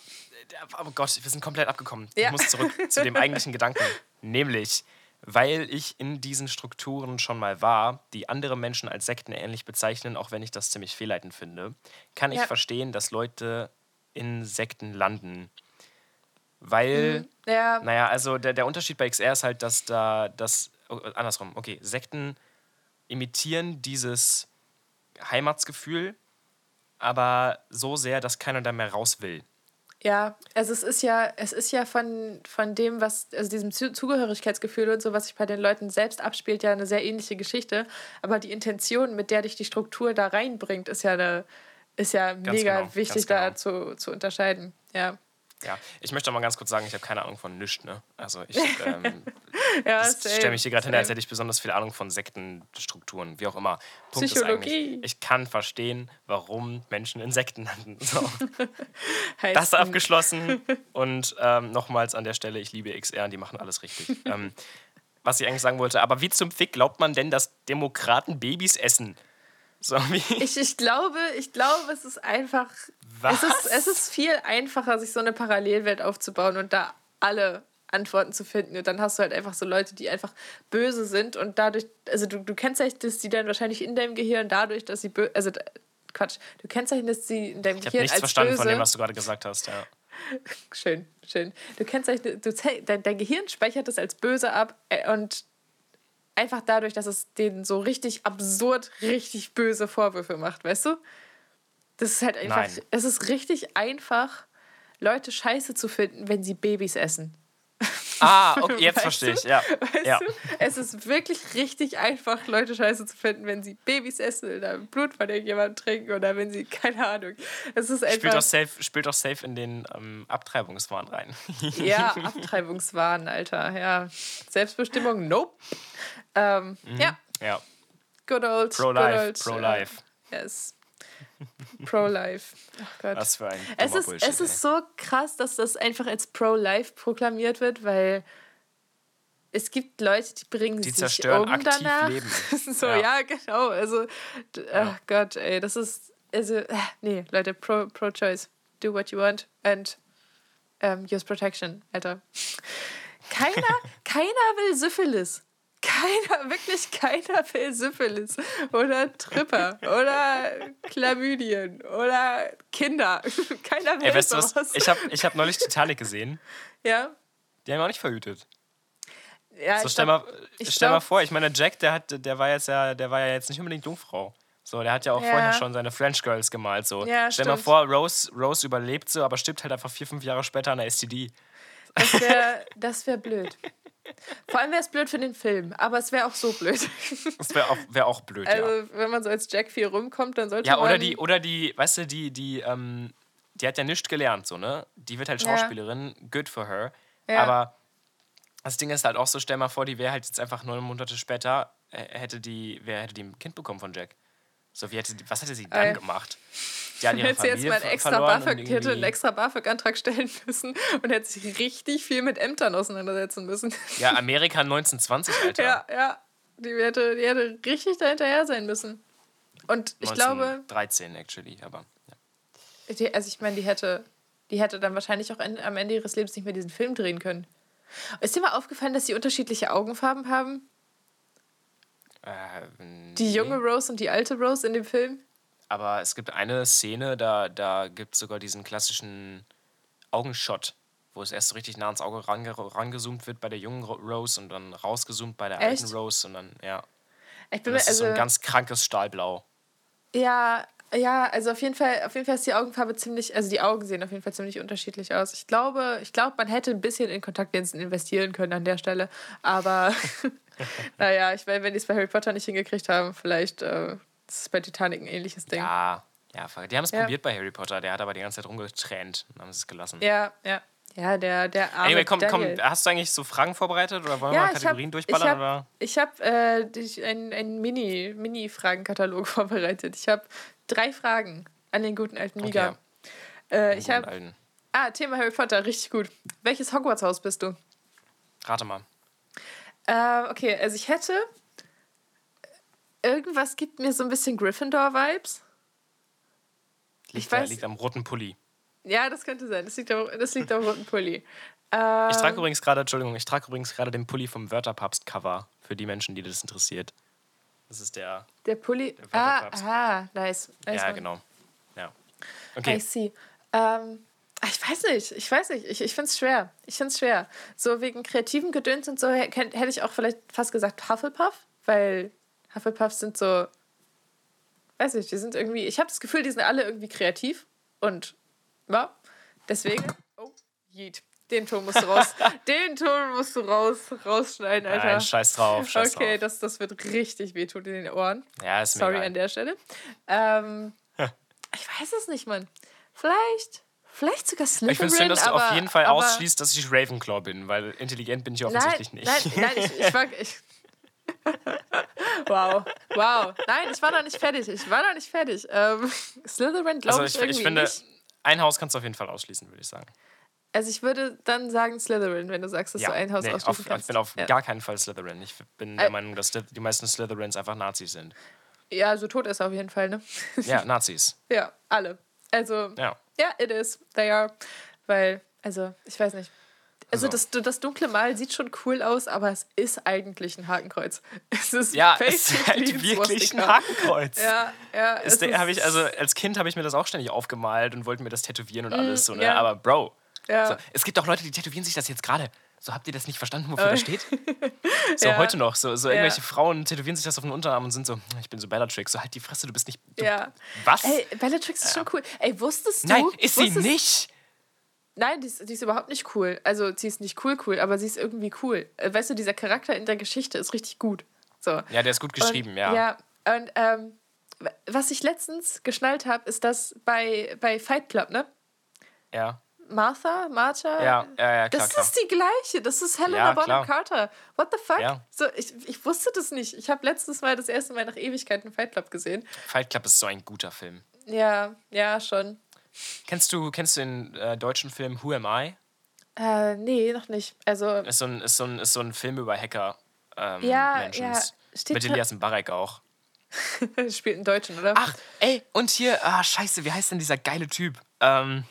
aber Gott, wir sind komplett abgekommen. Ja. Ich muss zurück zu dem eigentlichen Gedanken. Nämlich, weil ich in diesen Strukturen schon mal war, die andere Menschen als Sekten ähnlich bezeichnen, auch wenn ich das ziemlich fehlleitend finde, kann ich Ja. verstehen, dass Leute in Sekten landen. Weil, Mhm. ja, naja, also der, der Unterschied bei XR ist halt, dass da das, oh, andersrum, okay, Sekten imitieren dieses Heimatsgefühl, aber so sehr, dass keiner da mehr raus will. ja, also es ist ja, es ist ja von, von dem, was, also diesem Zu Zugehörigkeitsgefühl und so, was sich bei den Leuten selbst abspielt, ja eine sehr ähnliche Geschichte. Aber die Intention, mit der dich die Struktur da reinbringt, ist ja eine, ist ja mega genau, wichtig ganz da genau. zu, zu unterscheiden. Ja. Ja, ich möchte mal ganz kurz sagen, ich habe keine Ahnung von nichts, ne? Also ich ähm, ja stelle mich hier gerade hin, als hätte ich besonders viel Ahnung von Sektenstrukturen, wie auch immer. Punkt Psychologie. ich kann verstehen, warum Menschen in Sekten landen. So. Das abgeschlossen. Und ähm, nochmals an der Stelle, ich liebe XR und die machen alles richtig. ähm, was ich eigentlich sagen wollte, aber wie zum Fick glaubt man denn, dass Demokraten Babys essen? So wie. Ich, ich glaube, ich glaube, es ist einfach. Was? Es ist, es ist viel einfacher, sich so eine Parallelwelt aufzubauen und da alle Antworten zu finden. Und dann hast du halt einfach so Leute, die einfach böse sind und dadurch, also du, du kennzeichnest die dann wahrscheinlich in deinem Gehirn dadurch, dass sie böse, also Quatsch, du kennzeichnest sie in deinem Ich habe Gehirn nichts als verstanden böse. von dem, was du gerade gesagt hast. Ja. Schön, schön. Du kennzeichnest, du, dein, dein Gehirn speichert es als böse ab äh, und einfach dadurch, dass es denen so richtig absurd, richtig böse Vorwürfe macht, weißt du? Das ist halt einfach, Nein. es ist richtig einfach, Leute scheiße zu finden, wenn sie Babys essen. Ah, okay, jetzt verstehe ich. Ja. Weißt ja. du? Es ist wirklich richtig einfach, Leute scheiße zu finden, wenn sie Babys essen oder Blut von irgendjemandem trinken oder wenn sie, keine Ahnung. Es ist einfach. Spielt auch, safe, spielt auch safe in den ähm, Abtreibungswahn rein. Ja, Abtreibungswahn, Alter. Ja. Selbstbestimmung, nope. Ähm, Ja, ja. good old. Pro-Life, pro-life. Äh, yes. Pro-Life. Gott. Was für ein es ist, Bullshit. es ist so krass, dass das einfach als Pro-Life proklamiert wird, weil es gibt Leute, die bringen Die sich zerstören um aktiv danach. Leben. so, Ja. ja. genau. Also, d- ach Gott, ey, das ist, also, äh, nee, Leute, pro, pro choice. Do what you want and um, use protection, Alter. Keiner, keiner will Syphilis. Keiner, wirklich keiner will Syphilis oder Tripper oder Chlamydien oder Kinder. Keiner will Ey, weißt du sowas. was? Ich habe ich hab neulich Titanic gesehen. ja, Die haben auch nicht verhütet. ja, So, ich stell, glaub- mal, stell mal glaub- vor, ich meine, Jack, der, hat, der, war jetzt ja, der war ja jetzt nicht unbedingt Jungfrau. So, der hat ja auch Ja. vorher schon seine French Girls gemalt. So. Ja, stell mal stimmt. vor, Rose, Rose überlebt so, aber stirbt halt einfach vier, fünf Jahre später an der STD. Das wäre das wär blöd. Vor allem wäre es blöd für den Film, aber es wäre auch so blöd. Das wäre auch, wär auch blöd, ja. Also, wenn man so als Jack 4 rumkommt, dann sollte Ja, man. oder die, oder die, weißt du, die, die, ähm, die hat ja nichts gelernt, so, ne? Die wird halt Ja. Schauspielerin, good for her. Ja. Aber das Ding ist halt auch so, stell mal vor, die wäre halt jetzt einfach neun Monate später, äh, hätte die, wer hätte die ein Kind bekommen von Jack? So, wie hätte was hätte sie dann Ey. gemacht? Die hat hätte sie jetzt mal einen extra verloren und BAföG, die hätte einen extra BAföG-Antrag stellen müssen und hätte sich richtig viel mit Ämtern auseinandersetzen müssen. Ja, Amerika 1920, Alter. ja, ja. Die hätte, die hätte richtig dahinterher sein müssen. Und ich glaube, 13 actually, aber ja. die, also ich meine, die hätte, die hätte dann wahrscheinlich auch am Ende ihres Lebens nicht mehr diesen Film drehen können. Ist dir mal aufgefallen, dass sie unterschiedliche Augenfarben haben? Äh, Die junge Rose und die alte Rose in dem Film? Aber es gibt eine Szene, da, da gibt es sogar diesen klassischen Augenshot, wo es erst so richtig nah ans Auge range, rangezoomt wird bei der jungen Ro- Rose und dann rausgezoomt bei der Echt? alten Rose und dann, ja. Ich bin Und das ist so also, ein ganz krankes Stahlblau. ja, ja, also auf jeden Fall, auf jeden Fall ist die Augenfarbe ziemlich, also die Augen sehen auf jeden Fall ziemlich unterschiedlich aus. Ich glaube, ich glaube, man hätte ein bisschen in Kontaktlinsen investieren können an der Stelle, aber naja, ich meine, wenn die es bei Harry Potter nicht hingekriegt haben, vielleicht äh, das ist bei Titanic ein ähnliches Ding. Ja, ja, die haben es Ja. probiert bei Harry Potter, der hat aber die ganze Zeit rumgetränt und haben es gelassen. Ja, ja. Ja, der, der arme Anyway, komm, komm, hast du eigentlich so Fragen vorbereitet oder wollen wir Ja, mal ich Kategorien hab- durchballern? ich hab- habe äh, dich- einen, einen Mini- Mini-Fragenkatalog vorbereitet. Ich habe drei Fragen an den guten alten Miga. Äh, ich habe. Ah, Thema Harry Potter, richtig gut. Welches Hogwarts-Haus bist du? Rate mal. Äh, okay, also ich hätte. Irgendwas gibt mir so ein bisschen Gryffindor-Vibes. Liegt, Ich weiß- liegt am roten Pulli. Ja, das könnte sein. Das liegt am, das liegt am roten Pulli. Ich Ähm. trage übrigens gerade, Entschuldigung, ich trage übrigens gerade den Pulli vom Wörterpapst-Cover für die Menschen, die das interessiert. Das ist der. Der Pulli. Der Ah, Wörterpapst. ah, nice. nice ja, one. genau. Ja. I Okay. see. Ähm, ich weiß nicht, ich weiß nicht. Ich, ich finde es schwer. Ich finde es schwer. So wegen kreativen Gedöns und so hätte ich auch vielleicht fast gesagt Hufflepuff, weil Hufflepuffs sind so, weiß nicht, die sind irgendwie, ich habe das Gefühl, die sind alle irgendwie kreativ und ja, deswegen, oh, yeet. Den Ton musst du raus, den Ton musst du raus, rausschneiden, Alter. Nein, scheiß drauf. Scheiß okay, drauf. das, das wird richtig wehtun in den Ohren. Ja, ist mir Sorry an der Stelle. Ähm, ich weiß es nicht, Mann. Vielleicht, vielleicht sogar Slytherin, Ich finde schön, dass du aber, auf jeden Fall aber, ausschließt, dass ich Ravenclaw bin, weil intelligent bin ich Nein, offensichtlich nicht. nein, nein, ich, ich war... Ich, wow, wow. Nein, ich war noch nicht fertig. Ich war noch nicht fertig. Ähm, Slytherin glaube also ich, ich, irgendwie ich finde, nicht. ein Haus kannst du auf jeden Fall ausschließen, würde ich sagen. Also ich würde dann sagen Slytherin, wenn du sagst, dass du ein Haus nee, ausschließen auf, ich kannst. bin auf ja. gar keinen Fall Slytherin. Ich bin der Äh. Meinung, dass die meisten Slytherins einfach Nazis sind. ja, so tot ist er auf jeden Fall, ne? Ja, Nazis. ja, alle. Also, Ja. Ja, it is. They are. Weil, also, ich weiß nicht. Also, Also. das, das dunkle Mal sieht schon cool aus, aber es ist eigentlich ein Hakenkreuz. Es ist Ja, es ist halt wirklich ein. Hakenkreuz. Ja, ja. Es ist- hab ich, also als Kind habe ich mir das auch ständig aufgemalt und wollte mir das tätowieren und alles. So, ne? Ja. Aber Bro, Ja. so, es gibt auch Leute, die tätowieren sich das jetzt gerade. So, habt ihr das nicht verstanden, wofür das steht? So, Äh. Ja. heute noch. So, so Ja. irgendwelche Frauen tätowieren sich das auf den Unterarm und sind so, ich bin so Bellatrix. So, halt die Fresse, du bist nicht. Du, Ja. Was? Ey, Bellatrix ist schon cool. Ey, wusstest du? Nein, ist sie wusstest, nicht. Nein, die ist, die ist überhaupt nicht cool. Also, sie ist nicht cool, cool, aber sie ist irgendwie cool. Äh, Weißt du, dieser Charakter in der Geschichte ist richtig gut. So. Ja, der ist gut geschrieben, und, ja. Ja, und ähm, was ich letztens geschnallt habe, ist, dass bei, bei Fight Club, ne? Ja, Martha, Martha, ja, ja, ja klar, das klar. ist die gleiche. Das ist Helena Ja, Bonham. Carter. What the fuck? Ja. So, ich, ich wusste das nicht. Ich habe letztes Mal das erste Mal nach Ewigkeiten Fight Club gesehen. Fight Club ist so ein guter Film. Ja, ja, schon. Kennst du, kennst du den äh, deutschen Film Who Am I? Äh, nee, noch nicht. Also. Ist so ein, ist so ein, ist so ein Film über Hacker. Ähm, Ja, ja, steht Mit Elias Mbarek auch. spielt einen Deutschen, oder? Ach, ey, und hier, ah, scheiße, wie heißt denn dieser geile Typ? Ähm,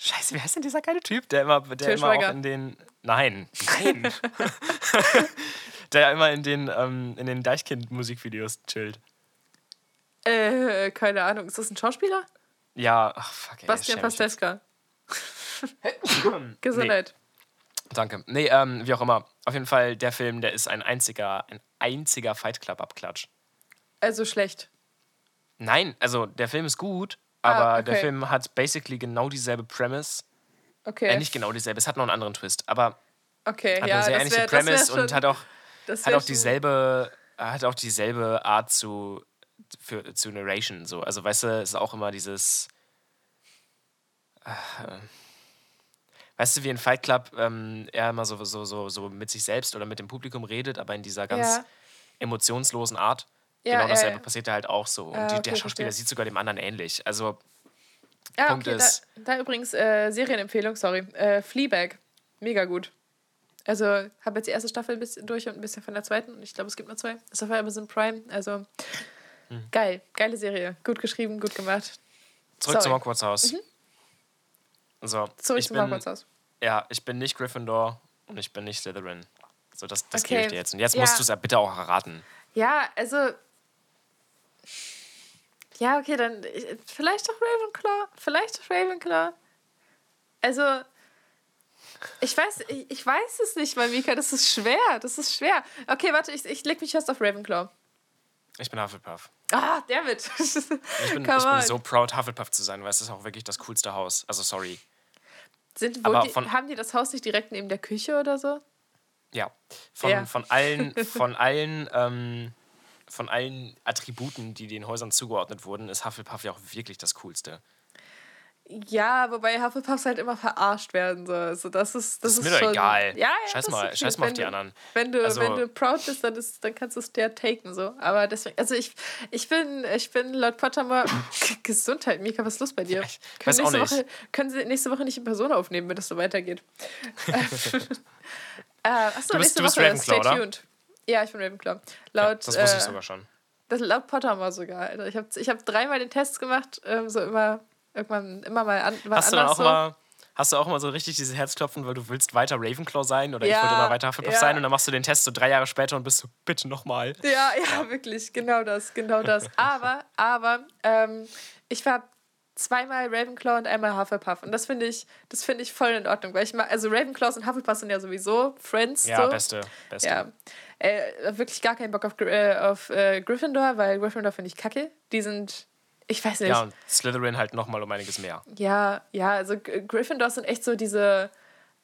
scheiße, wie heißt denn dieser geile Typ, der immer, der immer auch in den, nein, nein, der immer in den, ähm, in den Deichkind-Musikvideos chillt. Äh, keine Ahnung. Ist das ein Schauspieler? Ja, ach, fuck, ey. Bastian. Pastewka. Gesundheit. Danke. Nee, ähm, wie auch immer. Auf jeden Fall, der Film, der ist ein einziger, ein einziger Fight Club-Abklatsch. Also schlecht. Nein, also der Film ist gut, Ah, aber der okay. Film hat basically genau dieselbe Premise. Okay. Äh, nicht genau dieselbe, es hat noch einen anderen Twist, aber okay, hat ja, eine sehr ähnliche wär, Premise schon, und hat auch, hat auch dieselbe, hat auch dieselbe Art zu, für, zu Narration. So. Also weißt du, es ist auch immer dieses. Äh, weißt du, wie in Fight Club ähm, er immer so, so, so, so mit sich selbst oder mit dem Publikum redet, aber in dieser ganz Ja. emotionslosen Art. Ja, genau dasselbe ja. passiert da halt auch so. Und Ah, die, okay, der Schauspieler verstehe. sieht sogar dem anderen ähnlich. Also, Ja, Punkt okay, ist- Da, da übrigens äh, Serienempfehlung, sorry. Äh, Fleabag. Mega gut. Also, habe jetzt die erste Staffel ein bisschen durch und ein bisschen von der zweiten. Und ich glaube, es gibt nur zwei. Ist auf Amazon Prime. Also, Hm. geil. Geile Serie. Gut geschrieben, gut gemacht. zurück Sorry. zum Hogwarts Haus. So, Zurück ich zum bin, Hogwarts Haus. Ja, ich bin nicht Gryffindor und ich bin nicht Slytherin. So, das, das Okay, gebe ich dir jetzt. Und jetzt ja. musst du es ja bitte auch erraten. Ja, also. Ja, okay, dann. ich- Vielleicht doch Ravenclaw. Vielleicht doch Ravenclaw. Also. Ich weiß, ich, ich weiß es nicht, mal, Mika. Das ist schwer. Das ist schwer. Okay, warte, ich, ich leg mich fest auf Ravenclaw. Ich bin Hufflepuff. Ah, David. Ich bin, ich bin so proud, Hufflepuff zu sein, weil es ist auch wirklich das coolste Haus. Also, sorry. Sind, aber die, haben die das Haus nicht direkt neben der Küche oder so? Ja. Von, Ja. von allen, von allen, ähm, von allen Attributen, die den Häusern zugeordnet wurden, ist Hufflepuff ja auch wirklich das Coolste. Ja, wobei Hufflepuffs halt immer verarscht werden. So. Also das ist, das ist ist mir doch schon, egal. Ja, ja, Scheiß das mal- okay. scheiß mal auf die anderen. Wenn du, Also- wenn du proud bist, dann, ist, dann kannst du es dir taken. So. Aber deswegen, also ich, ich, bin, ich bin laut Pottermore. Gesundheit, Mika, was ist los bei dir? Ich Können, weiß auch nächste nicht. Woche, können sie nächste Woche nicht in Person aufnehmen, wenn das so weitergeht? äh, achso, Du bist- nächste du bist Woche. Ravenclaw, Stay oder? Ja, ich bin Ravenclaw. Ja, Laut, das wusste äh, ich sogar schon. das laut Pottermore sogar. Alter. Ich habe ich hab dreimal den Test gemacht, ähm, so immer, irgendwann immer mal an, Hast du dann anders auch so. immer. Hast du auch immer so richtig dieses Herzklopfen, weil du willst weiter Ravenclaw sein oder ich Ja, wollte immer weiter Hufflepuff ja. sein und dann machst du den Test so drei Jahre später und bist so, bitte nochmal. Ja, ja, wirklich, genau das, genau das. Aber, aber, ähm, ich war zweimal Ravenclaw und einmal Hufflepuff. Und das finde ich, das finde ich voll in Ordnung, weil ich mag, also Ravenclaws und Hufflepuff sind ja sowieso Friends. Ja, so. beste, beste. Ja, äh, wirklich gar keinen Bock auf, äh, auf äh, Gryffindor, weil Gryffindor finde ich kacke. Die sind, ich weiß nicht. Ja, und Slytherin halt nochmal um einiges mehr. Ja, ja, also G- Gryffindors sind echt so diese,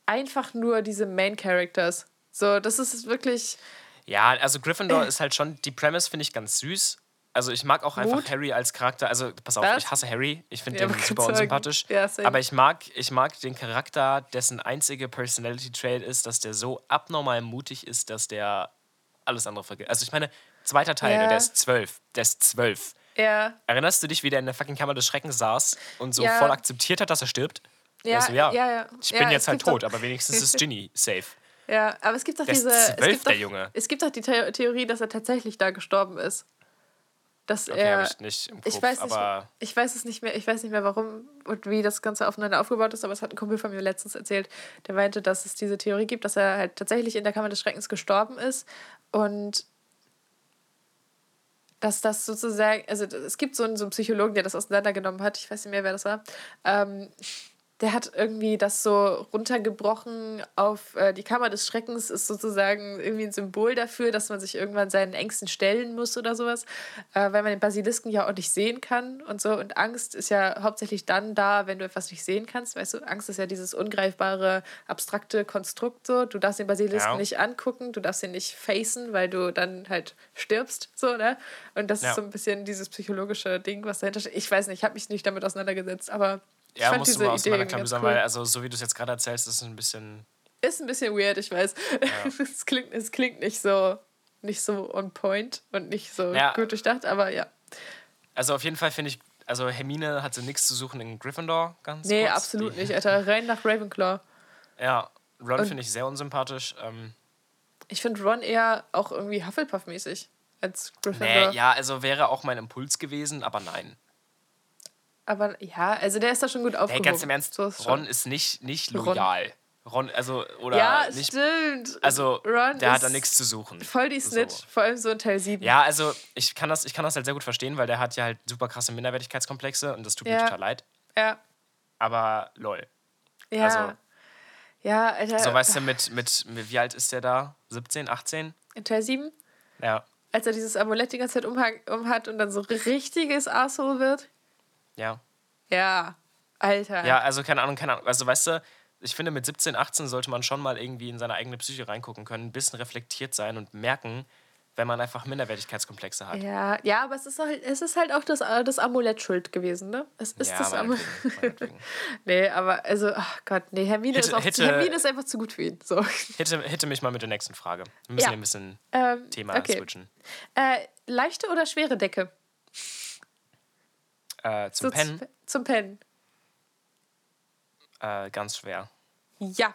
einfach nur diese Main Characters. So, das ist wirklich, Ja, also Gryffindor ist halt schon, die Premise finde ich ganz süß. Also ich mag auch einfach Mut? Harry als Charakter. Also pass auf, Was? ich hasse Harry. Ich finde Ja, den super sagen. unsympathisch. Ja, aber ich mag, ich mag den Charakter, dessen einzige Personality-Trait ist, dass der so abnormal mutig ist, dass der alles andere vergisst. Also ich meine, zweiter Teil, Ja. ne, der ist zwölf. Der ist zwölf. ja, Erinnerst du dich, wie der in der fucking Kammer des Schreckens saß und so Ja. voll akzeptiert hat, dass er stirbt? ja, Also, ja, ja. Ich ja, bin es jetzt halt tot, doch- aber wenigstens ist Ginny safe. Ja, aber es gibt doch Der diese. es zwölf, gibt der doch, Junge. Es gibt doch die The Theorie, dass er tatsächlich da gestorben ist. Dass Okay, er. habe ich nicht im Kopf, ich weiß, nicht, ich weiß es nicht mehr, ich weiß nicht mehr, warum und wie das Ganze aufeinander aufgebaut ist, aber es hat ein Kumpel von mir letztens erzählt, der meinte, dass es diese Theorie gibt, dass er halt tatsächlich in der Kammer des Schreckens gestorben ist und dass das sozusagen, also es gibt so einen, so einen Psychologen, der das auseinandergenommen hat, ich weiß nicht mehr, wer das war, ähm, der hat irgendwie das so runtergebrochen auf äh, die Kammer des Schreckens ist sozusagen irgendwie ein Symbol dafür, dass man sich irgendwann seinen Ängsten stellen muss oder sowas, äh, weil man den Basilisken ja auch nicht sehen kann und so. Und Angst ist ja hauptsächlich dann da, wenn du etwas nicht sehen kannst. Weißt du, Angst ist ja dieses ungreifbare, abstrakte Konstrukt so. Du darfst den Basilisken Ja. nicht angucken, du darfst ihn nicht facen, weil du dann halt stirbst, so, ne? Und das Ja. ist so ein bisschen dieses psychologische Ding, was dahinter steht. Ich weiß nicht, ich habe mich nicht damit auseinandergesetzt, aber ja, fand diese mal Idee ganz cool. weil also so wie du es jetzt gerade erzählst, ist es ein bisschen Ist ein bisschen weird, ich weiß. es, klingt, es klingt nicht so, nicht so on point und nicht so Ja. gut durchdacht, aber ja. Also auf jeden Fall finde ich, Also Hermine hatte nichts zu suchen in Gryffindor, ganz Nee, kurz. absolut Die- nicht, Alter. Rein nach Ravenclaw. Ja, Ron finde ich sehr unsympathisch. Ähm, Ich finde Ron eher auch irgendwie Hufflepuff-mäßig als Gryffindor. nee, ja, also wäre auch mein Impuls gewesen, aber nein. Aber ja, also der ist da schon gut Nee, aufgehoben. ganz im Ernst, So ist schon. Ron ist nicht, nicht loyal. Ron, also, oder ja, nicht. stimmt. Also, Ron der hat da nichts zu suchen. Voll die Snitch, So. vor allem so in Teil 7. Ja, also ich kann, das, ich kann das halt sehr gut verstehen, weil der hat ja halt super krasse Minderwertigkeitskomplexe und das tut mir Ja. total leid. Ja. Aber lol. Ja. Also- ja, Alter. So, weißt du, mit, mit, mit wie alt ist der da? 17, 18? in Teil 7, Ja. als er dieses Amulett die ganze Zeit umha- umhat und dann so richtiges Asshole wird. Ja. Ja. Alter. Ja, also keine Ahnung, keine Ahnung. Also weißt du, ich finde, mit 17, 18 sollte man schon mal irgendwie in seine eigene Psyche reingucken können, ein bisschen reflektiert sein und merken, wenn man einfach Minderwertigkeitskomplexe hat. Ja, ja, aber es ist halt, es ist halt auch das, äh, das Amulett schuld gewesen, ne? Es ist Ja, das Amulett. nee, aber also, ach Gott, nee, Hermine, Hätte- ist, auch, hätte- Hermine ist einfach zu gut für ihn. So. Hitte, hitte mich mal mit der nächsten Frage. Wir müssen Ja. ein bisschen Ähm, Thema okay. switchen. Äh, leichte oder schwere Decke? Äh, zum So Pennen, Zum Pennen. äh, ganz schwer. Ja,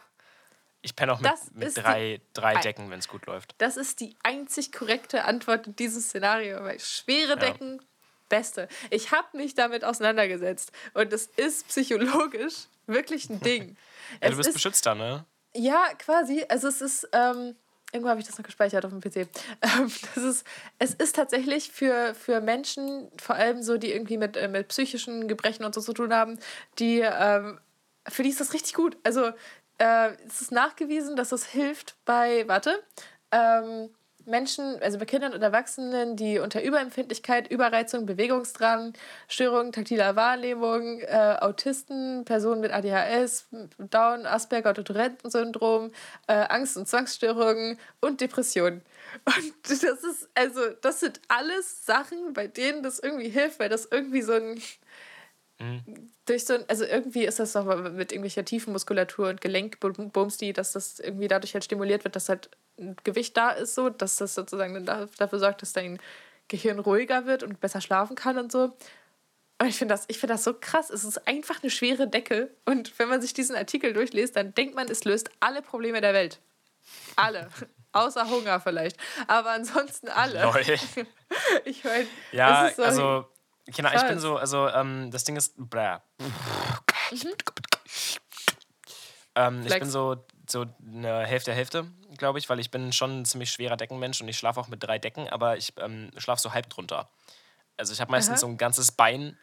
Ich penne auch mit, mit die- drei, drei Ei. Decken, wenn es gut läuft. das ist die einzig korrekte Antwort in diesem Szenario, weil schwere Decken, beste. Ich habe mich damit auseinandergesetzt und es ist psychologisch wirklich ein Ding. Ja, es du bist ist, beschützter, ne? Ja, quasi. Also es ist, ähm, irgendwo habe ich das noch gespeichert auf dem PC. Ähm, das ist, es ist tatsächlich für, für Menschen, vor allem so, die irgendwie mit, äh, mit psychischen Gebrechen und so zu tun haben, die, ähm, für die ist das richtig gut. Also äh, es ist nachgewiesen, dass es hilft bei, warte, ähm, Menschen, also bei Kindern und Erwachsenen, die unter Überempfindlichkeit, Überreizung, Bewegungsdrang, Störungen taktiler Wahrnehmung, äh, Autisten, Personen mit ADHS, Down, Asperger Tourette-Syndrom, äh, Angst- und Zwangsstörungen und Depressionen. Und das ist, also, das sind alles Sachen, bei denen das irgendwie hilft, weil das irgendwie so ein durch so ein, also irgendwie ist das noch mit irgendwelcher tiefen Muskulatur und Gelenkbums, die, dass das irgendwie dadurch halt stimuliert wird, dass halt ein Gewicht da ist, so, dass das sozusagen dafür sorgt, dass dein Gehirn ruhiger wird und besser schlafen kann und so. Und ich finde das, ich find das so krass. Es ist einfach eine schwere Decke. Und wenn man sich diesen Artikel durchliest, dann denkt man, es löst alle Probleme der Welt. Alle. Außer Hunger vielleicht. Aber ansonsten alle. Lol. Ich meine, Ja, es ist so, also, genau, ich bin so, also, ähm, das Ding ist, bläh. ähm, ich bin so, so eine Hälfte, Hälfte, glaube ich, weil ich bin schon ein ziemlich schwerer Deckenmensch und ich schlafe auch mit drei Decken, aber ich ähm, schlafe so halb drunter. Also ich habe meistens Aha. so ein ganzes Bein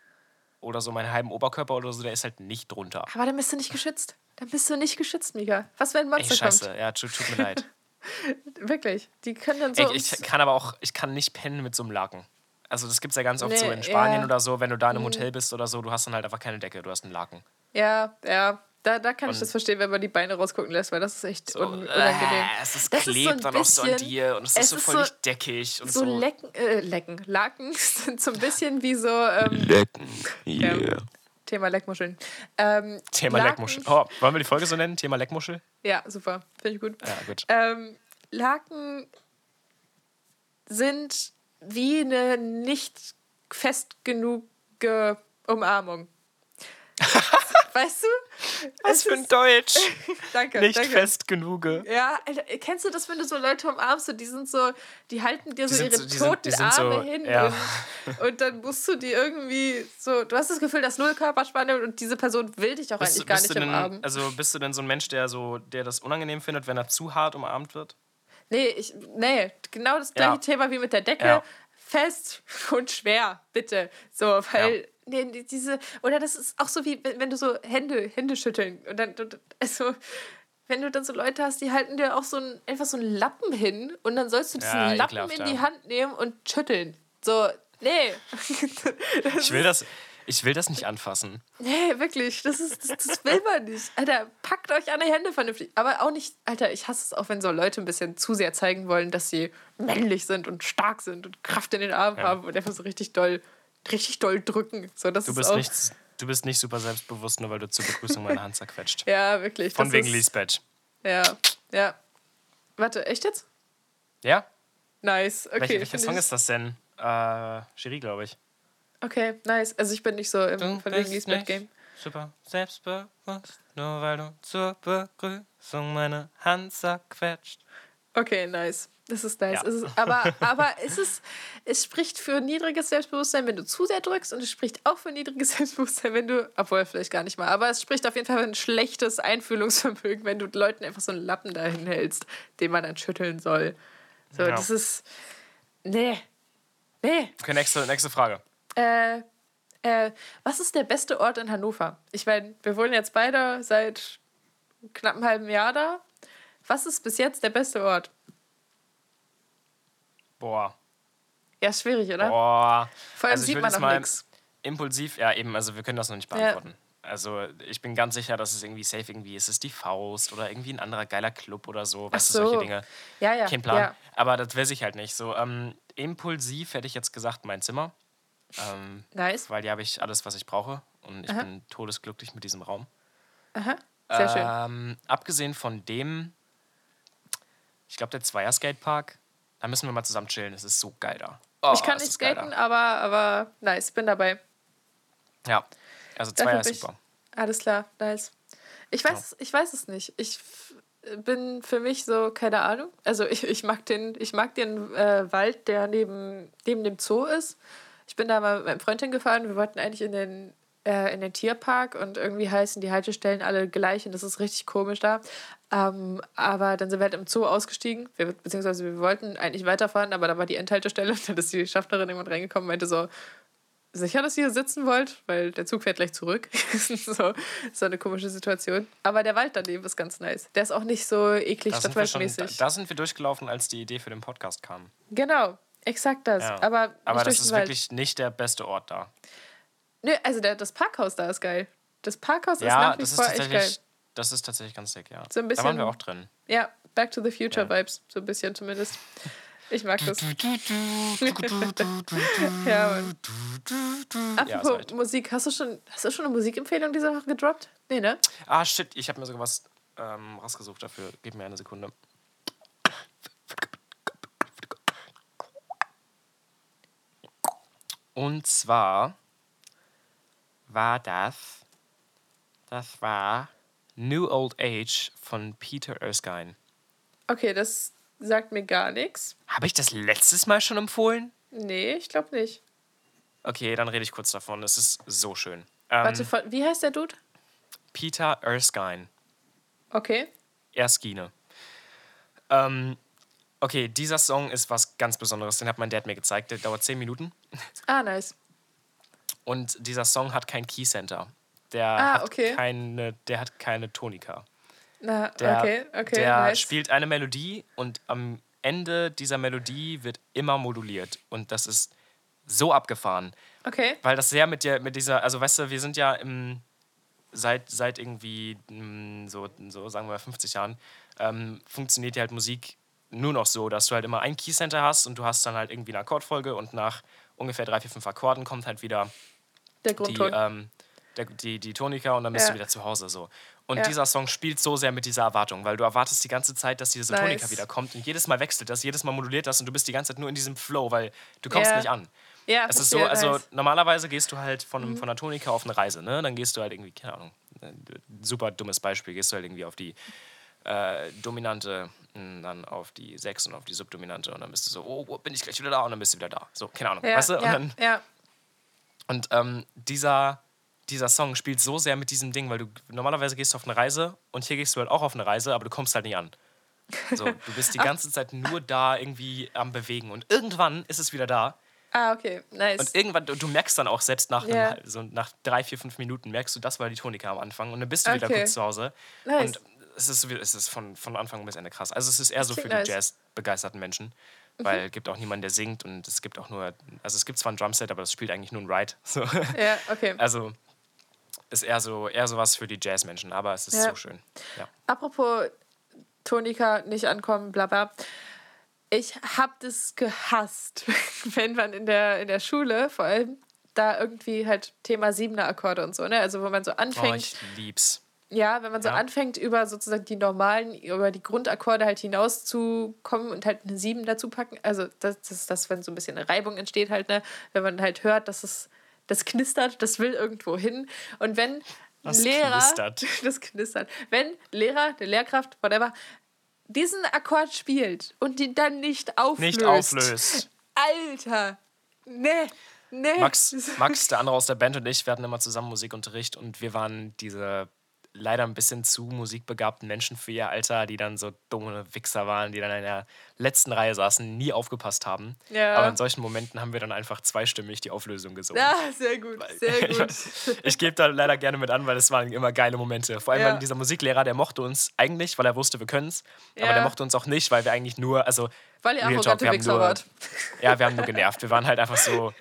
oder so meinen halben Oberkörper oder so, der ist halt nicht drunter. Aber dann bist du nicht geschützt. Dann bist du nicht geschützt, Mika. Was, wenn ein Ey, Monster scheiße, kommt? ja, tut, tut mir leid. Wirklich. Die können dann so. Ey, ich kann aber auch, ich kann nicht pennen mit so einem Laken. Also das gibt es ja ganz oft so Nee, in Spanien ja. Mhm. oder so, wenn du da in einem Hotel bist oder so, du hast dann halt einfach keine Decke, du hast einen Laken. ja, ja. Da, da kann ich Und- das verstehen, wenn man die Beine rausgucken lässt, weil das ist echt So, un unangenehm. Äh, es ist Das ist klebt so ein dann auch so an bisschen- dir und es, es ist so ist voll so- nicht deckig und So so. Lecken, äh, Lecken, Laken sind so ein bisschen wie so ähm, Lecken. Yeah. Thema Leckmuscheln. Ähm, Thema Laken- Leckmuschel. Oh, wollen wir die Folge so nennen? Thema Leckmuschel? Ja, super. Finde ich gut. Ja, gut. Ähm, Laken sind wie eine nicht fest genug Umarmung. weißt du? Was für ein ist- Deutsch. Danke, Nicht danke. fest genug. Ja, Alter, kennst du das, wenn du so Leute umarmst und die sind so, die halten dir so ihre so- die toten sind Arme so- hin ja. und, und dann musst du die irgendwie so, du hast das Gefühl, dass null Körperspannung und diese Person will dich auch Bist, eigentlich gar nicht denn, umarmen. also bist du denn so ein Mensch, der so, der das unangenehm findet, wenn er zu hart umarmt wird? Nee, ich, nee, genau das Ja. gleiche Thema wie mit der Decke. Ja. Fest und schwer, bitte. So, weil, nee, die- diese, oder das ist auch so wie, wenn du so Hände, Hände schütteln und dann, also, wenn du dann so Leute hast, die halten dir auch so ein, einfach so einen Lappen hin und dann sollst du diesen Ja, Lappen in ja. die Hand nehmen und schütteln. So, nee. Ich will das, ich will das nicht anfassen. Nee, wirklich. Das, ist, das, das will man nicht. Alter, packt euch an die Hände vernünftig. Aber auch nicht, Alter, ich hasse es auch, wenn so Leute ein bisschen zu sehr zeigen wollen, dass sie männlich sind und stark sind und Kraft in den Armen haben und einfach so richtig doll, richtig doll drücken. So, das Du ist bist, auch, nicht, du bist nicht super selbstbewusst, nur weil du zur Begrüßung meine Hand zerquetscht. Ja, wirklich. Von wegen ist, Lisbeth. Ja, ja. Warte, echt jetzt? Ja? Nice. Okay. Welcher, welcher Song ist das denn? Äh, Cherie, glaube ich. Okay, nice. Also ich bin nicht so im Du nicht Game. super selbstbewusst, nur weil du zur Begrüßung meine Hand zerquetscht. Okay, nice. Das ist nice. Ja. Es ist, aber aber es, ist, es spricht für niedriges Selbstbewusstsein, wenn du zu sehr drückst und es spricht auch für niedriges Selbstbewusstsein, wenn du, obwohl vielleicht gar nicht mal, aber es spricht auf jeden Fall für ein schlechtes Einfühlungsvermögen, wenn du Leuten einfach so einen Lappen dahin hältst, den man dann schütteln soll. So, Ja. das ist, nee, nee. Okay, nächste, nächste Frage. Äh, äh, was ist der beste Ort in Hannover? Ich meine, wir wohnen jetzt beide seit knapp einem halben Jahr da. Was ist bis jetzt der beste Ort? Boah. Ja, schwierig, oder? Boah. Vor allem Also sieht man auch mal nichts. impulsiv, ja eben, also wir können das noch nicht Ja. beantworten. Also ich bin ganz sicher, dass es irgendwie safe irgendwie ist. Es ist die Faust oder irgendwie ein anderer geiler Club oder so. Weißt du, so. solche Dinge. Ja, ja. Kein Plan. Ja. Aber das weiß ich halt nicht. So ähm, impulsiv hätte ich jetzt gesagt, mein Zimmer. Ähm, Nice. weil hier habe ich alles, was ich brauche. Und ich Aha. bin todesglücklich mit diesem Raum. Aha. Sehr schön. Ähm, abgesehen von dem, ich glaube, der Zweier Skatepark, da müssen wir mal zusammen chillen. Es ist so geil da. Oh, ich kann nicht skaten, aber, aber nice, bin dabei. Ja, also Zweier ist ich- super. Alles klar, nice. Ich weiß, ich weiß es nicht. Ich bin für mich so, keine Ahnung. Also ich, ich mag den, ich mag den äh, Wald, der neben, neben dem Zoo ist. Ich bin da mal mit meinem Freund hingefahren. Wir wollten eigentlich in den, äh, in den Tierpark und irgendwie heißen die Haltestellen alle gleich und das ist richtig komisch da. Ähm, aber dann sind wir halt im Zoo ausgestiegen, wir, beziehungsweise wir wollten eigentlich weiterfahren, aber da war die Endhaltestelle und dann ist die Schaffnerin irgendwann reingekommen und meinte so, sicher, dass ihr hier sitzen wollt, weil der Zug fährt gleich zurück. so, so eine komische Situation. Aber der Wald daneben ist ganz nice. Der ist auch nicht so eklig schon, da, stadtwaldmäßig. da sind wir durchgelaufen, als die Idee für den Podcast kam. Genau, exakt das. Ja. Aber, Aber das ist wirklich nicht der beste Ort da. Nö, also der, das Parkhaus da ist geil. Das Parkhaus ist Ja, nach wie das ist, vor echt geil. das ist tatsächlich ganz sick, ja. So ein da waren wir bisschen- auch drin. Ja, Back to the Future Ja. Vibes, so ein bisschen zumindest. Ich mag das. ja, Mann. Ja, Apropos ist echt. Musik, hast du schon, hast du schon eine Musikempfehlung diese Woche gedroppt? Nee, ne? Ah, shit, ich habe mir sogar was ähm, rausgesucht dafür. Gib mir eine Sekunde. Und zwar war das, das war New Old Age von Peter Erskine. Okay, das sagt mir gar nichts. Habe ich das letztes Mal schon empfohlen? Nee, ich glaube nicht. Okay, dann rede ich kurz davon. Es ist so schön. Ähm, Warte, von, wie heißt der Dude? Peter Erskine. Okay. Erskine. Ähm, okay, dieser Song ist was ganz Besonderes. Den hat mein Dad mir gezeigt. Der dauert 10 Minuten. Ah, nice. Und dieser Song hat kein Keycenter. Der, Ah, hat, okay. keine, der hat keine Tonika. Na, Der, okay, okay, der nice. spielt eine Melodie und am Ende dieser Melodie wird immer moduliert. Und das ist so abgefahren. Okay. Weil das sehr mit, der, mit dieser, also weißt du, wir sind ja im, seit, seit irgendwie mm, so, so, sagen wir 50 Jahren, ähm, funktioniert ja halt Musik nur noch so, dass du halt immer ein Keycenter hast und du hast dann halt irgendwie eine Akkordfolge und nach ungefähr drei, vier, fünf Akkorden kommt halt wieder Der die, Grundton. ähm, der, die, die Tonika und dann bist Ja. du wieder zu Hause so. Und Ja. dieser Song spielt so sehr mit dieser Erwartung, weil du erwartest die ganze Zeit, dass diese Nice. Tonika wieder kommt und jedes Mal wechselt das, jedes Mal moduliert das und du bist die ganze Zeit nur in diesem Flow, weil du kommst Ja. nicht an. ja, Es ist so, also nice. Mhm. normalerweise gehst du halt von, von der Tonika auf eine Reise, ne? Dann gehst du halt irgendwie, keine Ahnung, super dummes Beispiel, gehst du halt irgendwie auf die äh, Dominante, dann auf die Sechs und auf die Subdominante und dann bist du so, oh, bin ich gleich wieder da und dann bist du wieder da. So, keine Ahnung, Ja, weißt du? Und ja, dann, ja. und ähm, dieser, dieser Song spielt so sehr mit diesem Ding, weil du normalerweise gehst du auf eine Reise und hier gehst du halt auch auf eine Reise, aber du kommst halt nicht an. So, du bist die ganze Zeit nur da irgendwie am Bewegen und irgendwann ist es wieder da Ah, okay, nice. und irgendwann, du, du merkst dann auch selbst nach, Ja. einem, so nach drei, vier, fünf Minuten, merkst du, das war die Tonika am Anfang und dann bist du wieder Okay. kurz zu Hause. Nice. Und es ist, es ist von, von Anfang bis Ende krass. Also es ist eher so für klingt die nice. Mhm. Jazz-begeisterten Menschen, weil es gibt auch niemanden, der singt und es gibt auch nur, also es gibt zwar ein Drumset, aber das spielt eigentlich nur ein Ride. So. ja, okay. Also ist eher so, eher so was für die Jazzmenschen, aber es ist Ja. so schön. Ja. Apropos Tonika nicht ankommen, bla bla. Ich hab das gehasst, wenn man in der, in der Schule vor allem da irgendwie halt Thema siebener Akkorde und so, ne? Also wo man so Oh, anfängt, ich lieb's. Ja, wenn man so Ja. anfängt, über sozusagen die normalen, über die Grundakkorde halt hinauszukommen und halt eine Sieben dazu packen. Also das, das ist das, wenn so ein bisschen eine Reibung entsteht halt, ne? Wenn man halt hört, dass es das knistert, das will irgendwo hin. Und wenn das Lehrer, knistert. das knistert, wenn Lehrer, der Lehrkraft, whatever, diesen Akkord spielt und die dann nicht auflöst. Nicht auflöst. Alter, nee. Nee. Max, Max, der andere aus der Band und ich, wir hatten immer zusammen Musikunterricht und wir waren diese leider ein bisschen zu musikbegabten Menschen für ihr Alter, die dann so dumme Wichser waren, die dann in der letzten Reihe saßen, nie aufgepasst haben. Ja. Aber in solchen Momenten haben wir dann einfach zweistimmig die Auflösung gesungen. Ja, sehr gut, sehr gut. ich, ich gebe da leider gerne mit an, weil es waren immer geile Momente. Vor allem, ja. dieser Musiklehrer, der mochte uns eigentlich, weil er wusste, wir können es, ja. aber der mochte uns auch nicht, weil wir eigentlich nur, also weil ihr arrogante Wichser wart. Ja, wir haben nur genervt. Wir waren halt einfach so,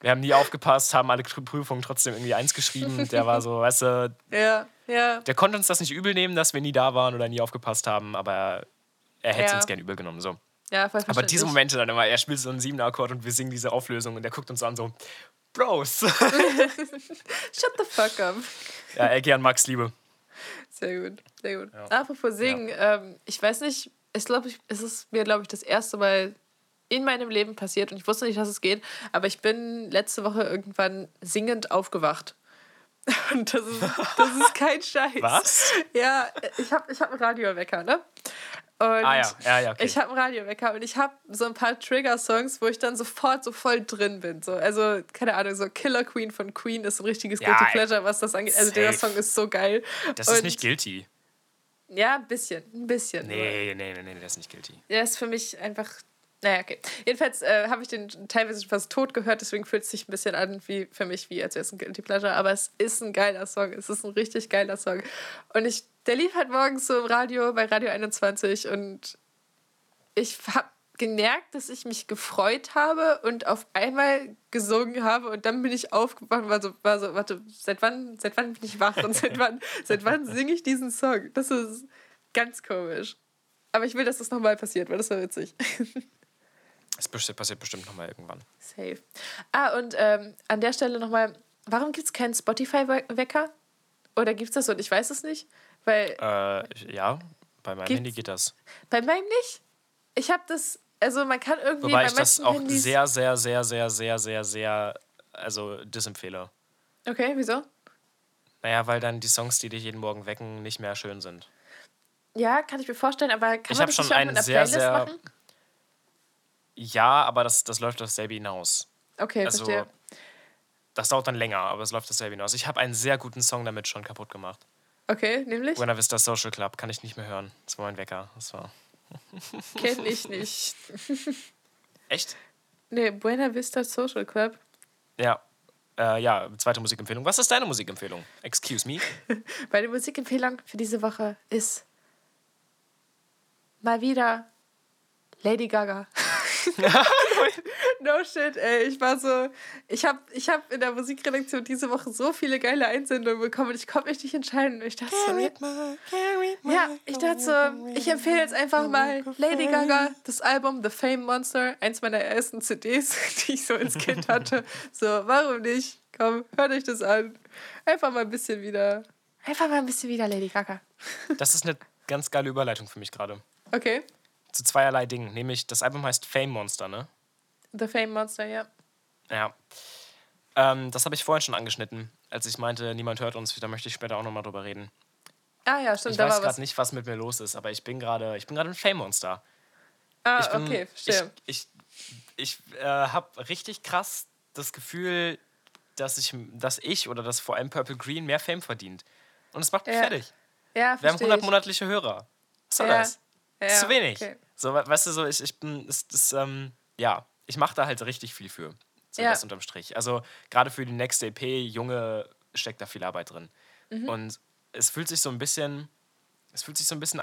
wir haben nie aufgepasst, haben alle Prüfungen trotzdem irgendwie eins geschrieben. Der war so, weißt du, ja, ja. der konnte uns das nicht übel nehmen, dass wir nie da waren oder nie aufgepasst haben, aber er hätte es ja. uns gern übel genommen. So. Ja, voll Aber diese Momente dann immer, er spielt so einen siebener Akkord und wir singen diese Auflösung und er guckt uns an so, Bros. Shut the fuck up. Ja, er gern Max Liebe. Sehr gut, sehr gut. Ja. Apropos singen, ja. ähm, ich weiß nicht, ich glaube, es ist mir, glaube ich, das erste Mal in meinem Leben passiert und ich wusste nicht, dass es geht, aber ich bin letzte Woche irgendwann singend aufgewacht. Und das ist, das ist kein Scheiß. Was? Ja, ich habe ich hab einen Radiowecker, ne? Und ah ja, ja, ja. Okay. Ich habe einen Radiowecker und ich habe so ein paar Trigger-Songs, wo ich dann sofort so voll drin bin. So, also, keine Ahnung, so Killer Queen von Queen ist ein richtiges ja, Guilty Pleasure, was das angeht. Also, der Song ist so geil. Das und ist nicht guilty. Ja, ein bisschen. Ein bisschen. Nee, nee, nee, nee, der ist nicht guilty. Der ist für mich einfach. Naja, okay. Jedenfalls äh, habe ich den teilweise fast tot gehört, deswegen fühlt es sich ein bisschen an wie für mich, wie als wäre es ein Guilty Pleasure. Aber es ist ein geiler Song. Es ist ein richtig geiler Song. Und ich, der lief halt morgens so im Radio bei Radio 21 und ich habe gemerkt, dass ich mich gefreut habe und auf einmal gesungen habe und dann bin ich aufgewacht und war so, war so warte, seit wann, seit wann bin ich wach und seit wann, seit wann singe ich diesen Song? Das ist ganz komisch. Aber ich will, dass das nochmal passiert, weil das war witzig. Es passiert bestimmt nochmal irgendwann. Safe. Ah, und ähm, an der Stelle nochmal, warum gibt es keinen Spotify-Wecker? Oder gibt es das und ich weiß es nicht? Weil. Äh, ja, bei meinem Handy geht das. Bei meinem nicht? Ich habe das also man kann irgendwie. Wobei ich das auch Handys sehr, sehr, sehr, sehr, sehr, sehr, sehr, also disempfehle. Okay, wieso? Naja, weil dann die Songs, die dich jeden Morgen wecken, nicht mehr schön sind. Ja, kann ich mir vorstellen, aber kann ich man das schon einen sehr, Playlist sehr, machen? Ja, aber das, das läuft dasselbe hinaus. Okay, also, verstehe. Das dauert dann länger, aber es läuft dasselbe hinaus. Ich habe einen sehr guten Song damit schon kaputt gemacht. Okay, nämlich? Buena Vista Social Club, kann ich nicht mehr hören. Das war mein Wecker. Das war. Kenn ich nicht. Echt? Nee, Buena Vista Social Club. Ja. Äh, ja, zweite Musikempfehlung. Was ist deine Musikempfehlung? Excuse me. Meine Musikempfehlung für diese Woche ist mal wieder Lady Gaga. no shit, ey. Ich war so. Ich habe ich hab in der Musikredaktion diese Woche so viele geile Einsendungen bekommen und ich konnte mich nicht entscheiden. Ich dachte so. Ja, ich dachte so, ich empfehle jetzt einfach mal Lady Gaga, das Album The Fame Monster, eins meiner ersten CDs, die ich so ins Kind hatte. So, warum nicht? Komm, hört euch das an. Einfach mal ein bisschen wieder. Einfach mal ein bisschen wieder Lady Gaga. Das ist eine ganz geile Überleitung für mich gerade. Okay zu zweierlei Dingen. Nämlich, das Album heißt Fame Monster, ne? The Fame Monster, ja. Ja. Ähm, das habe ich vorhin schon angeschnitten, als ich meinte, niemand hört uns. Da möchte ich später auch nochmal drüber reden. Ah ja, stimmt. Ich weiß gerade nicht, was mit mir los ist, aber ich bin gerade, ich bin gerade ein Fame Monster. Ah, ich bin, okay, verstehe. Ich, ich, ich äh, habe richtig krass das Gefühl, dass ich, dass ich oder dass vor allem Purple Green mehr Fame verdient. Und es macht mich ja. fertig. Ja, Wir haben 100 monatliche Hörer. Was soll ja. das? Ja, zu wenig. Okay. So, weißt du, so, ich, ich bin, das, das, ähm, ja, ich mache da halt richtig viel für. So ja. das unterm Strich. Also, gerade für die nächste EP, Junge, steckt da viel Arbeit drin. Mhm. Und es fühlt sich so ein bisschen, es fühlt sich so ein bisschen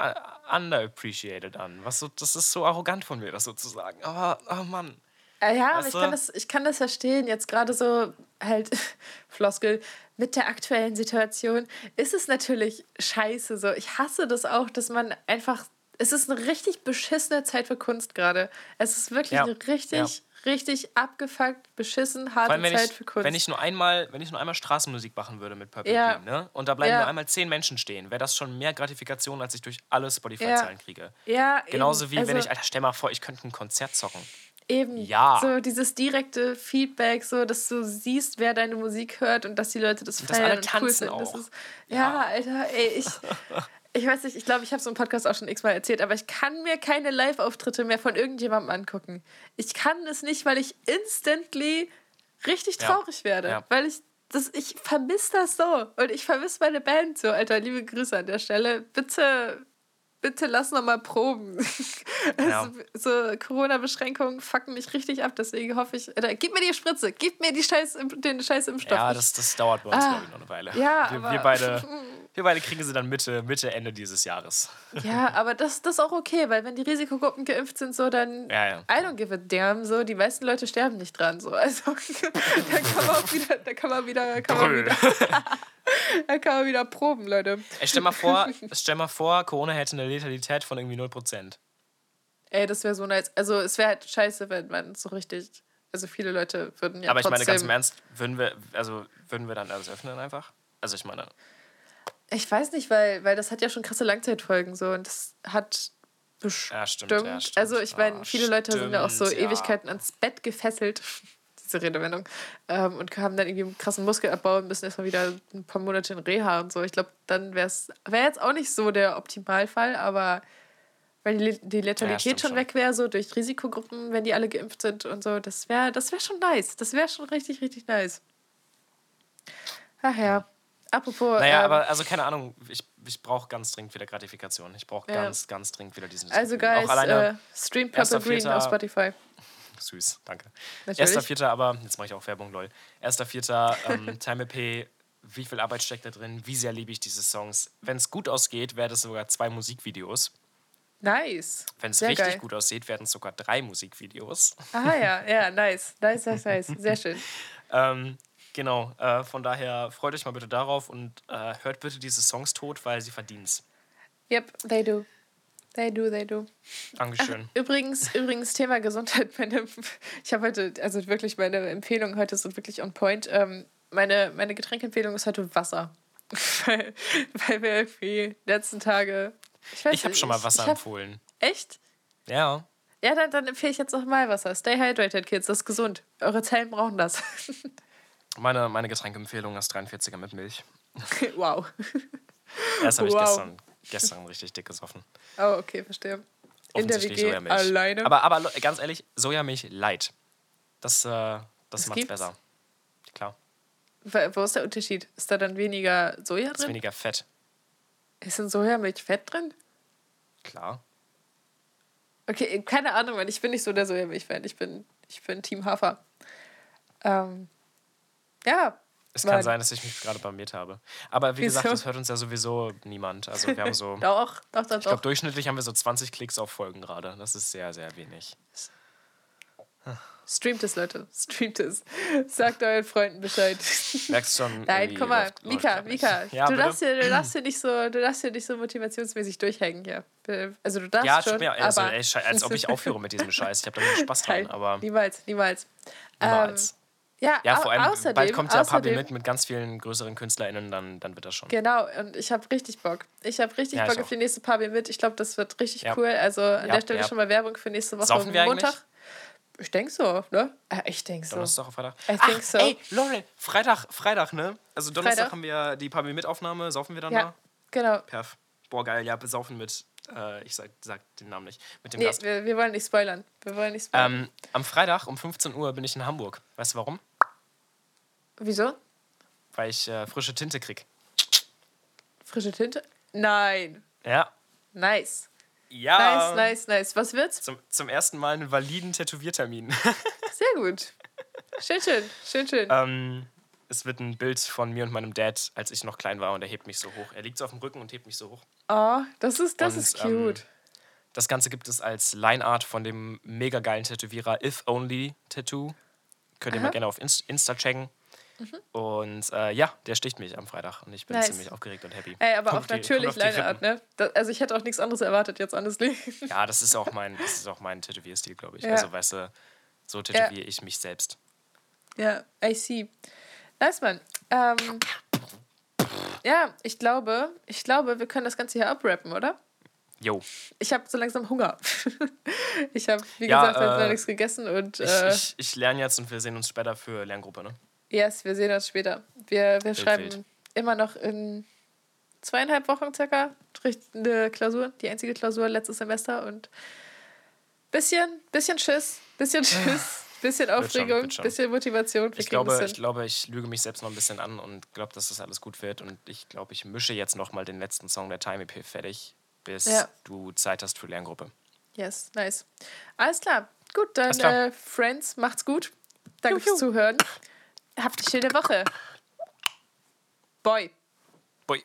underappreciated an. Was so, das ist so arrogant von mir, das sozusagen. Aber, oh Mann. Äh, ja, aber ich kann, das, ich kann das verstehen. Jetzt gerade so halt, Floskel, mit der aktuellen Situation ist es natürlich scheiße. So. Ich hasse das auch, dass man einfach es ist eine richtig beschissene Zeit für Kunst gerade. Es ist wirklich ja. eine richtig, ja. richtig abgefuckt, beschissen, harte Zeit ich, für Kunst. Wenn ich nur einmal, wenn ich nur einmal Straßenmusik machen würde mit Purple ja. Beam, ne? Und da bleiben nur einmal zehn Menschen stehen, wäre das schon mehr Gratifikation, als ich durch alle Spotify-Zahlen kriege. Ja. Genauso eben. wie also, wenn ich, Alter, stell mal vor, ich könnte ein Konzert zocken. Eben. Ja. So dieses direkte Feedback, so dass du siehst, wer deine Musik hört und dass die Leute das Und dass feiern alle und cool. Das auch. ist, ja, Alter, ey, ich. Ich weiß nicht, ich glaube, ich habe so im Podcast auch schon x-mal erzählt, aber ich kann mir keine Live-Auftritte mehr von irgendjemandem angucken. Ich kann es nicht, weil ich instantly richtig Ja. traurig werde. Ja. Weil ich das, ich vermisse das so. Und ich vermisse meine Band so. Alter, liebe Grüße an der Stelle. Bitte, bitte lass noch mal proben. Ja. So Corona-Beschränkungen fucken mich richtig ab. Deswegen hoffe ich, Alter, gib mir die Spritze, gib mir die scheiß, den scheiß Impfstoff. Ja, das, das dauert bei uns, Ah. glaube ich, noch eine Weile. Ja, wir, wir, beide, wir beide kriegen sie dann Mitte, Mitte, Ende dieses Jahres. Ja, aber das, das ist auch okay, weil wenn die Risikogruppen geimpft sind, so dann. Ja, ja. I don't give a damn, so. Die meisten Leute sterben nicht dran, so. Also, da kann man auch wieder, da kann man wieder, kann man wieder, da kann man wieder proben, Leute. Ey, stell mal vor, stell mal vor, Corona hätte eine Letalität von irgendwie 0%. Ey, das wäre so nice. Also, es wäre halt scheiße, wenn man so richtig. Also, viele Leute würden ja. Aber ich meine, ganz im Ernst, würden wir, also, würden wir dann alles öffnen einfach? Also ich meine, Ich weiß nicht, weil, weil das hat ja schon krasse Langzeitfolgen, so. Und das hat bestimmt. Ja, stimmt, ja, stimmt. Also, ich meine, Ah, viele Leute sind ja auch so stimmt. Ewigkeiten ans Bett gefesselt. Diese Redewendung. Ähm, und haben dann irgendwie einen krassen Muskelabbau und müssen erstmal wieder ein paar Monate in Reha und so. Ich glaube, dann wäre es. Wäre jetzt auch nicht so der Optimalfall, aber weil die, die Letalität stimmt schon weg wäre, so durch Risikogruppen, wenn die alle geimpft sind und so, das wäre das wär schon nice. Das wäre schon richtig, richtig nice. Ach ja. Apropos. naja, ähm, aber also keine Ahnung, ich, ich brauche ganz dringend wieder Gratifikation. Ich brauche Ja. ganz, ganz dringend wieder diesen Also, guys, Auch alleine, äh, stream Purple Green 1.4. auf Spotify. Süß, danke. Erster Vierter, aber, jetzt mache ich auch Werbung, lol. Erster Vierter, ähm, Time EP, wie viel Arbeit steckt da drin? Wie sehr liebe ich diese Songs? Wenn es gut ausgeht, werden es sogar zwei Musikvideos. Nice. Wenn es richtig geil. gut aussieht, werden es sogar drei Musikvideos. Ah ja, ja, nice. Nice, nice, nice. Sehr schön. Ähm, genau, äh, von daher freut euch mal bitte darauf und äh, hört bitte diese Songs tot, weil sie verdienen's. Yep, they do. They do, they do. Dankeschön. Übrigens, übrigens Thema Gesundheit. Meine, ich habe heute, also wirklich meine Empfehlungen heute sind wirklich on point. Ähm, meine, meine Getränkempfehlung ist heute Wasser. weil, weil wir irgendwie die letzten Tage. Ich, Ich habe schon mal Wasser hab, empfohlen. Echt? Ja. Ja, dann, dann empfehle ich jetzt noch mal Wasser. Stay hydrated, Kids. Das ist gesund. Eure Zellen brauchen das. Meine, meine Getränkempfehlung ist 43er mit Milch. wow. Erst habe ich Wow. gestern, gestern richtig dick gesoffen. Oh, okay, verstehe. In der WG Sojamilch. alleine. Aber, aber ganz ehrlich, Sojamilch light. Das, äh, das Das macht gibt's? besser. Klar. Wo ist der Unterschied? Ist da dann weniger Soja Ist drin? weniger Fett. Ist in Sojamilch Fett drin? Klar. Okay, keine Ahnung, weil ich bin nicht so der Sojamilch-Fan. Ich bin, ich bin Team Hafer. Ähm, ja. Es kann sein, dass ich mich gerade blamiert habe. Aber wie gesagt, Wieso? das hört uns ja sowieso niemand. Also wir haben so, Doch, doch, doch, ich glaube, durchschnittlich haben wir so 20 Klicks auf Folgen gerade. Das ist sehr, sehr wenig. Streamt es, Leute. Streamt es. Sagt euren Freunden Bescheid. Merkst schon. Nein, guck mal, läuft- läuft Mika, nicht. Mika, Ja, du, darfst hier, du, darfst hier nicht so, du darfst hier nicht so motivationsmäßig durchhängen hier. Also du darfst Ja, schon, mir, also, aber ey, als ob ich aufhöre mit diesem Scheiß. Ich habe da nur Spaß dran, Nein, aber niemals, niemals. niemals. Ähm, ja, ja, vor allem, außerdem, bald kommt ja außerdem, mit, mit ganz vielen größeren KünstlerInnen, dann, dann wird das schon. Genau, und ich habe richtig Bock. Ich habe richtig Ja, ich Bock auf die nächste Pabi mit. Ich glaube, das wird richtig Ja. cool. Also an der Stelle schon mal Werbung für nächste Woche Saufen wir Montag. eigentlich? Ich denke so, ne? Äh, Ich denke so. Donnerstag auf Freitag? I Ach, think so. ey, Lorel, Freitag, Freitag, ne? Also Donnerstag Freitag? haben wir die Papi mit Aufnahme, saufen wir dann Ja, da? genau. Perf. Boah, geil, ja, besaufen mit, äh, ich sag, sag den Namen nicht, mit dem Nee, Gast. wir, wir wollen nicht spoilern. Wir wollen nicht spoilern. Ähm, am Freitag um 15 Uhr bin ich in Hamburg. Weißt du warum? Wieso? Weil ich äh, frische Tinte krieg. Frische Tinte? Nein. Ja. Nice. Ja. Nice, nice, nice. Was wird's? Zum, zum ersten Mal einen validen Tätowiertermin. Sehr gut. Schön, schön. Schön, schön. ähm, es wird ein Bild von mir und meinem Dad, als ich noch klein war, und er hebt mich so hoch. Er liegt so auf dem Rücken und hebt mich so hoch. Oh, das ist, das und, ist ähm, cute. Das Ganze gibt es als Lineart von dem mega geilen Tätowierer If Only Tattoo. Könnt ihr Aha. mal gerne auf Inst Insta checken. Und äh, ja, der sticht mich am Freitag und ich bin Nice. ziemlich aufgeregt und happy. Ey, aber Kommt auch auf die- natürlich auf die Lineart, ne? Da, also ich hätte auch nichts anderes erwartet jetzt, honestly. Ja, das ist auch mein, das ist auch mein Tätowierstil, glaube ich. Ja. Also, weißt du, so tätowiere ich mich selbst. Ja, I see. Nice, Mann. Ähm, ja, ich glaube, ich glaube, wir können das Ganze hier abrappen, oder? Jo. Ich habe so langsam Hunger. ich habe, wie ja, gesagt, äh, noch nichts gegessen und. Äh, ich, ich, ich, lerne jetzt und wir sehen uns später für Lerngruppe, ne? Yes, wir sehen uns später. Wir, wir schreiben immer noch in zweieinhalb Wochen circa eine Klausur, die einzige Klausur letztes Semester und bisschen, bisschen Schiss, bisschen Schiss, bisschen Aufregung, schon, bisschen Motivation. Ich glaube, ich glaube, ich lüge mich selbst noch ein bisschen an und glaube, dass das alles gut wird und ich glaube, ich mische jetzt noch mal den letzten Song der Time EP fertig bis ja. du Zeit hast für Lerngruppe. Yes, nice. Alles klar. Gut, dann klar. Äh, Friends, macht's gut. Danke fürs Zuhören. Habt eine schöne Woche. Boy. Boy.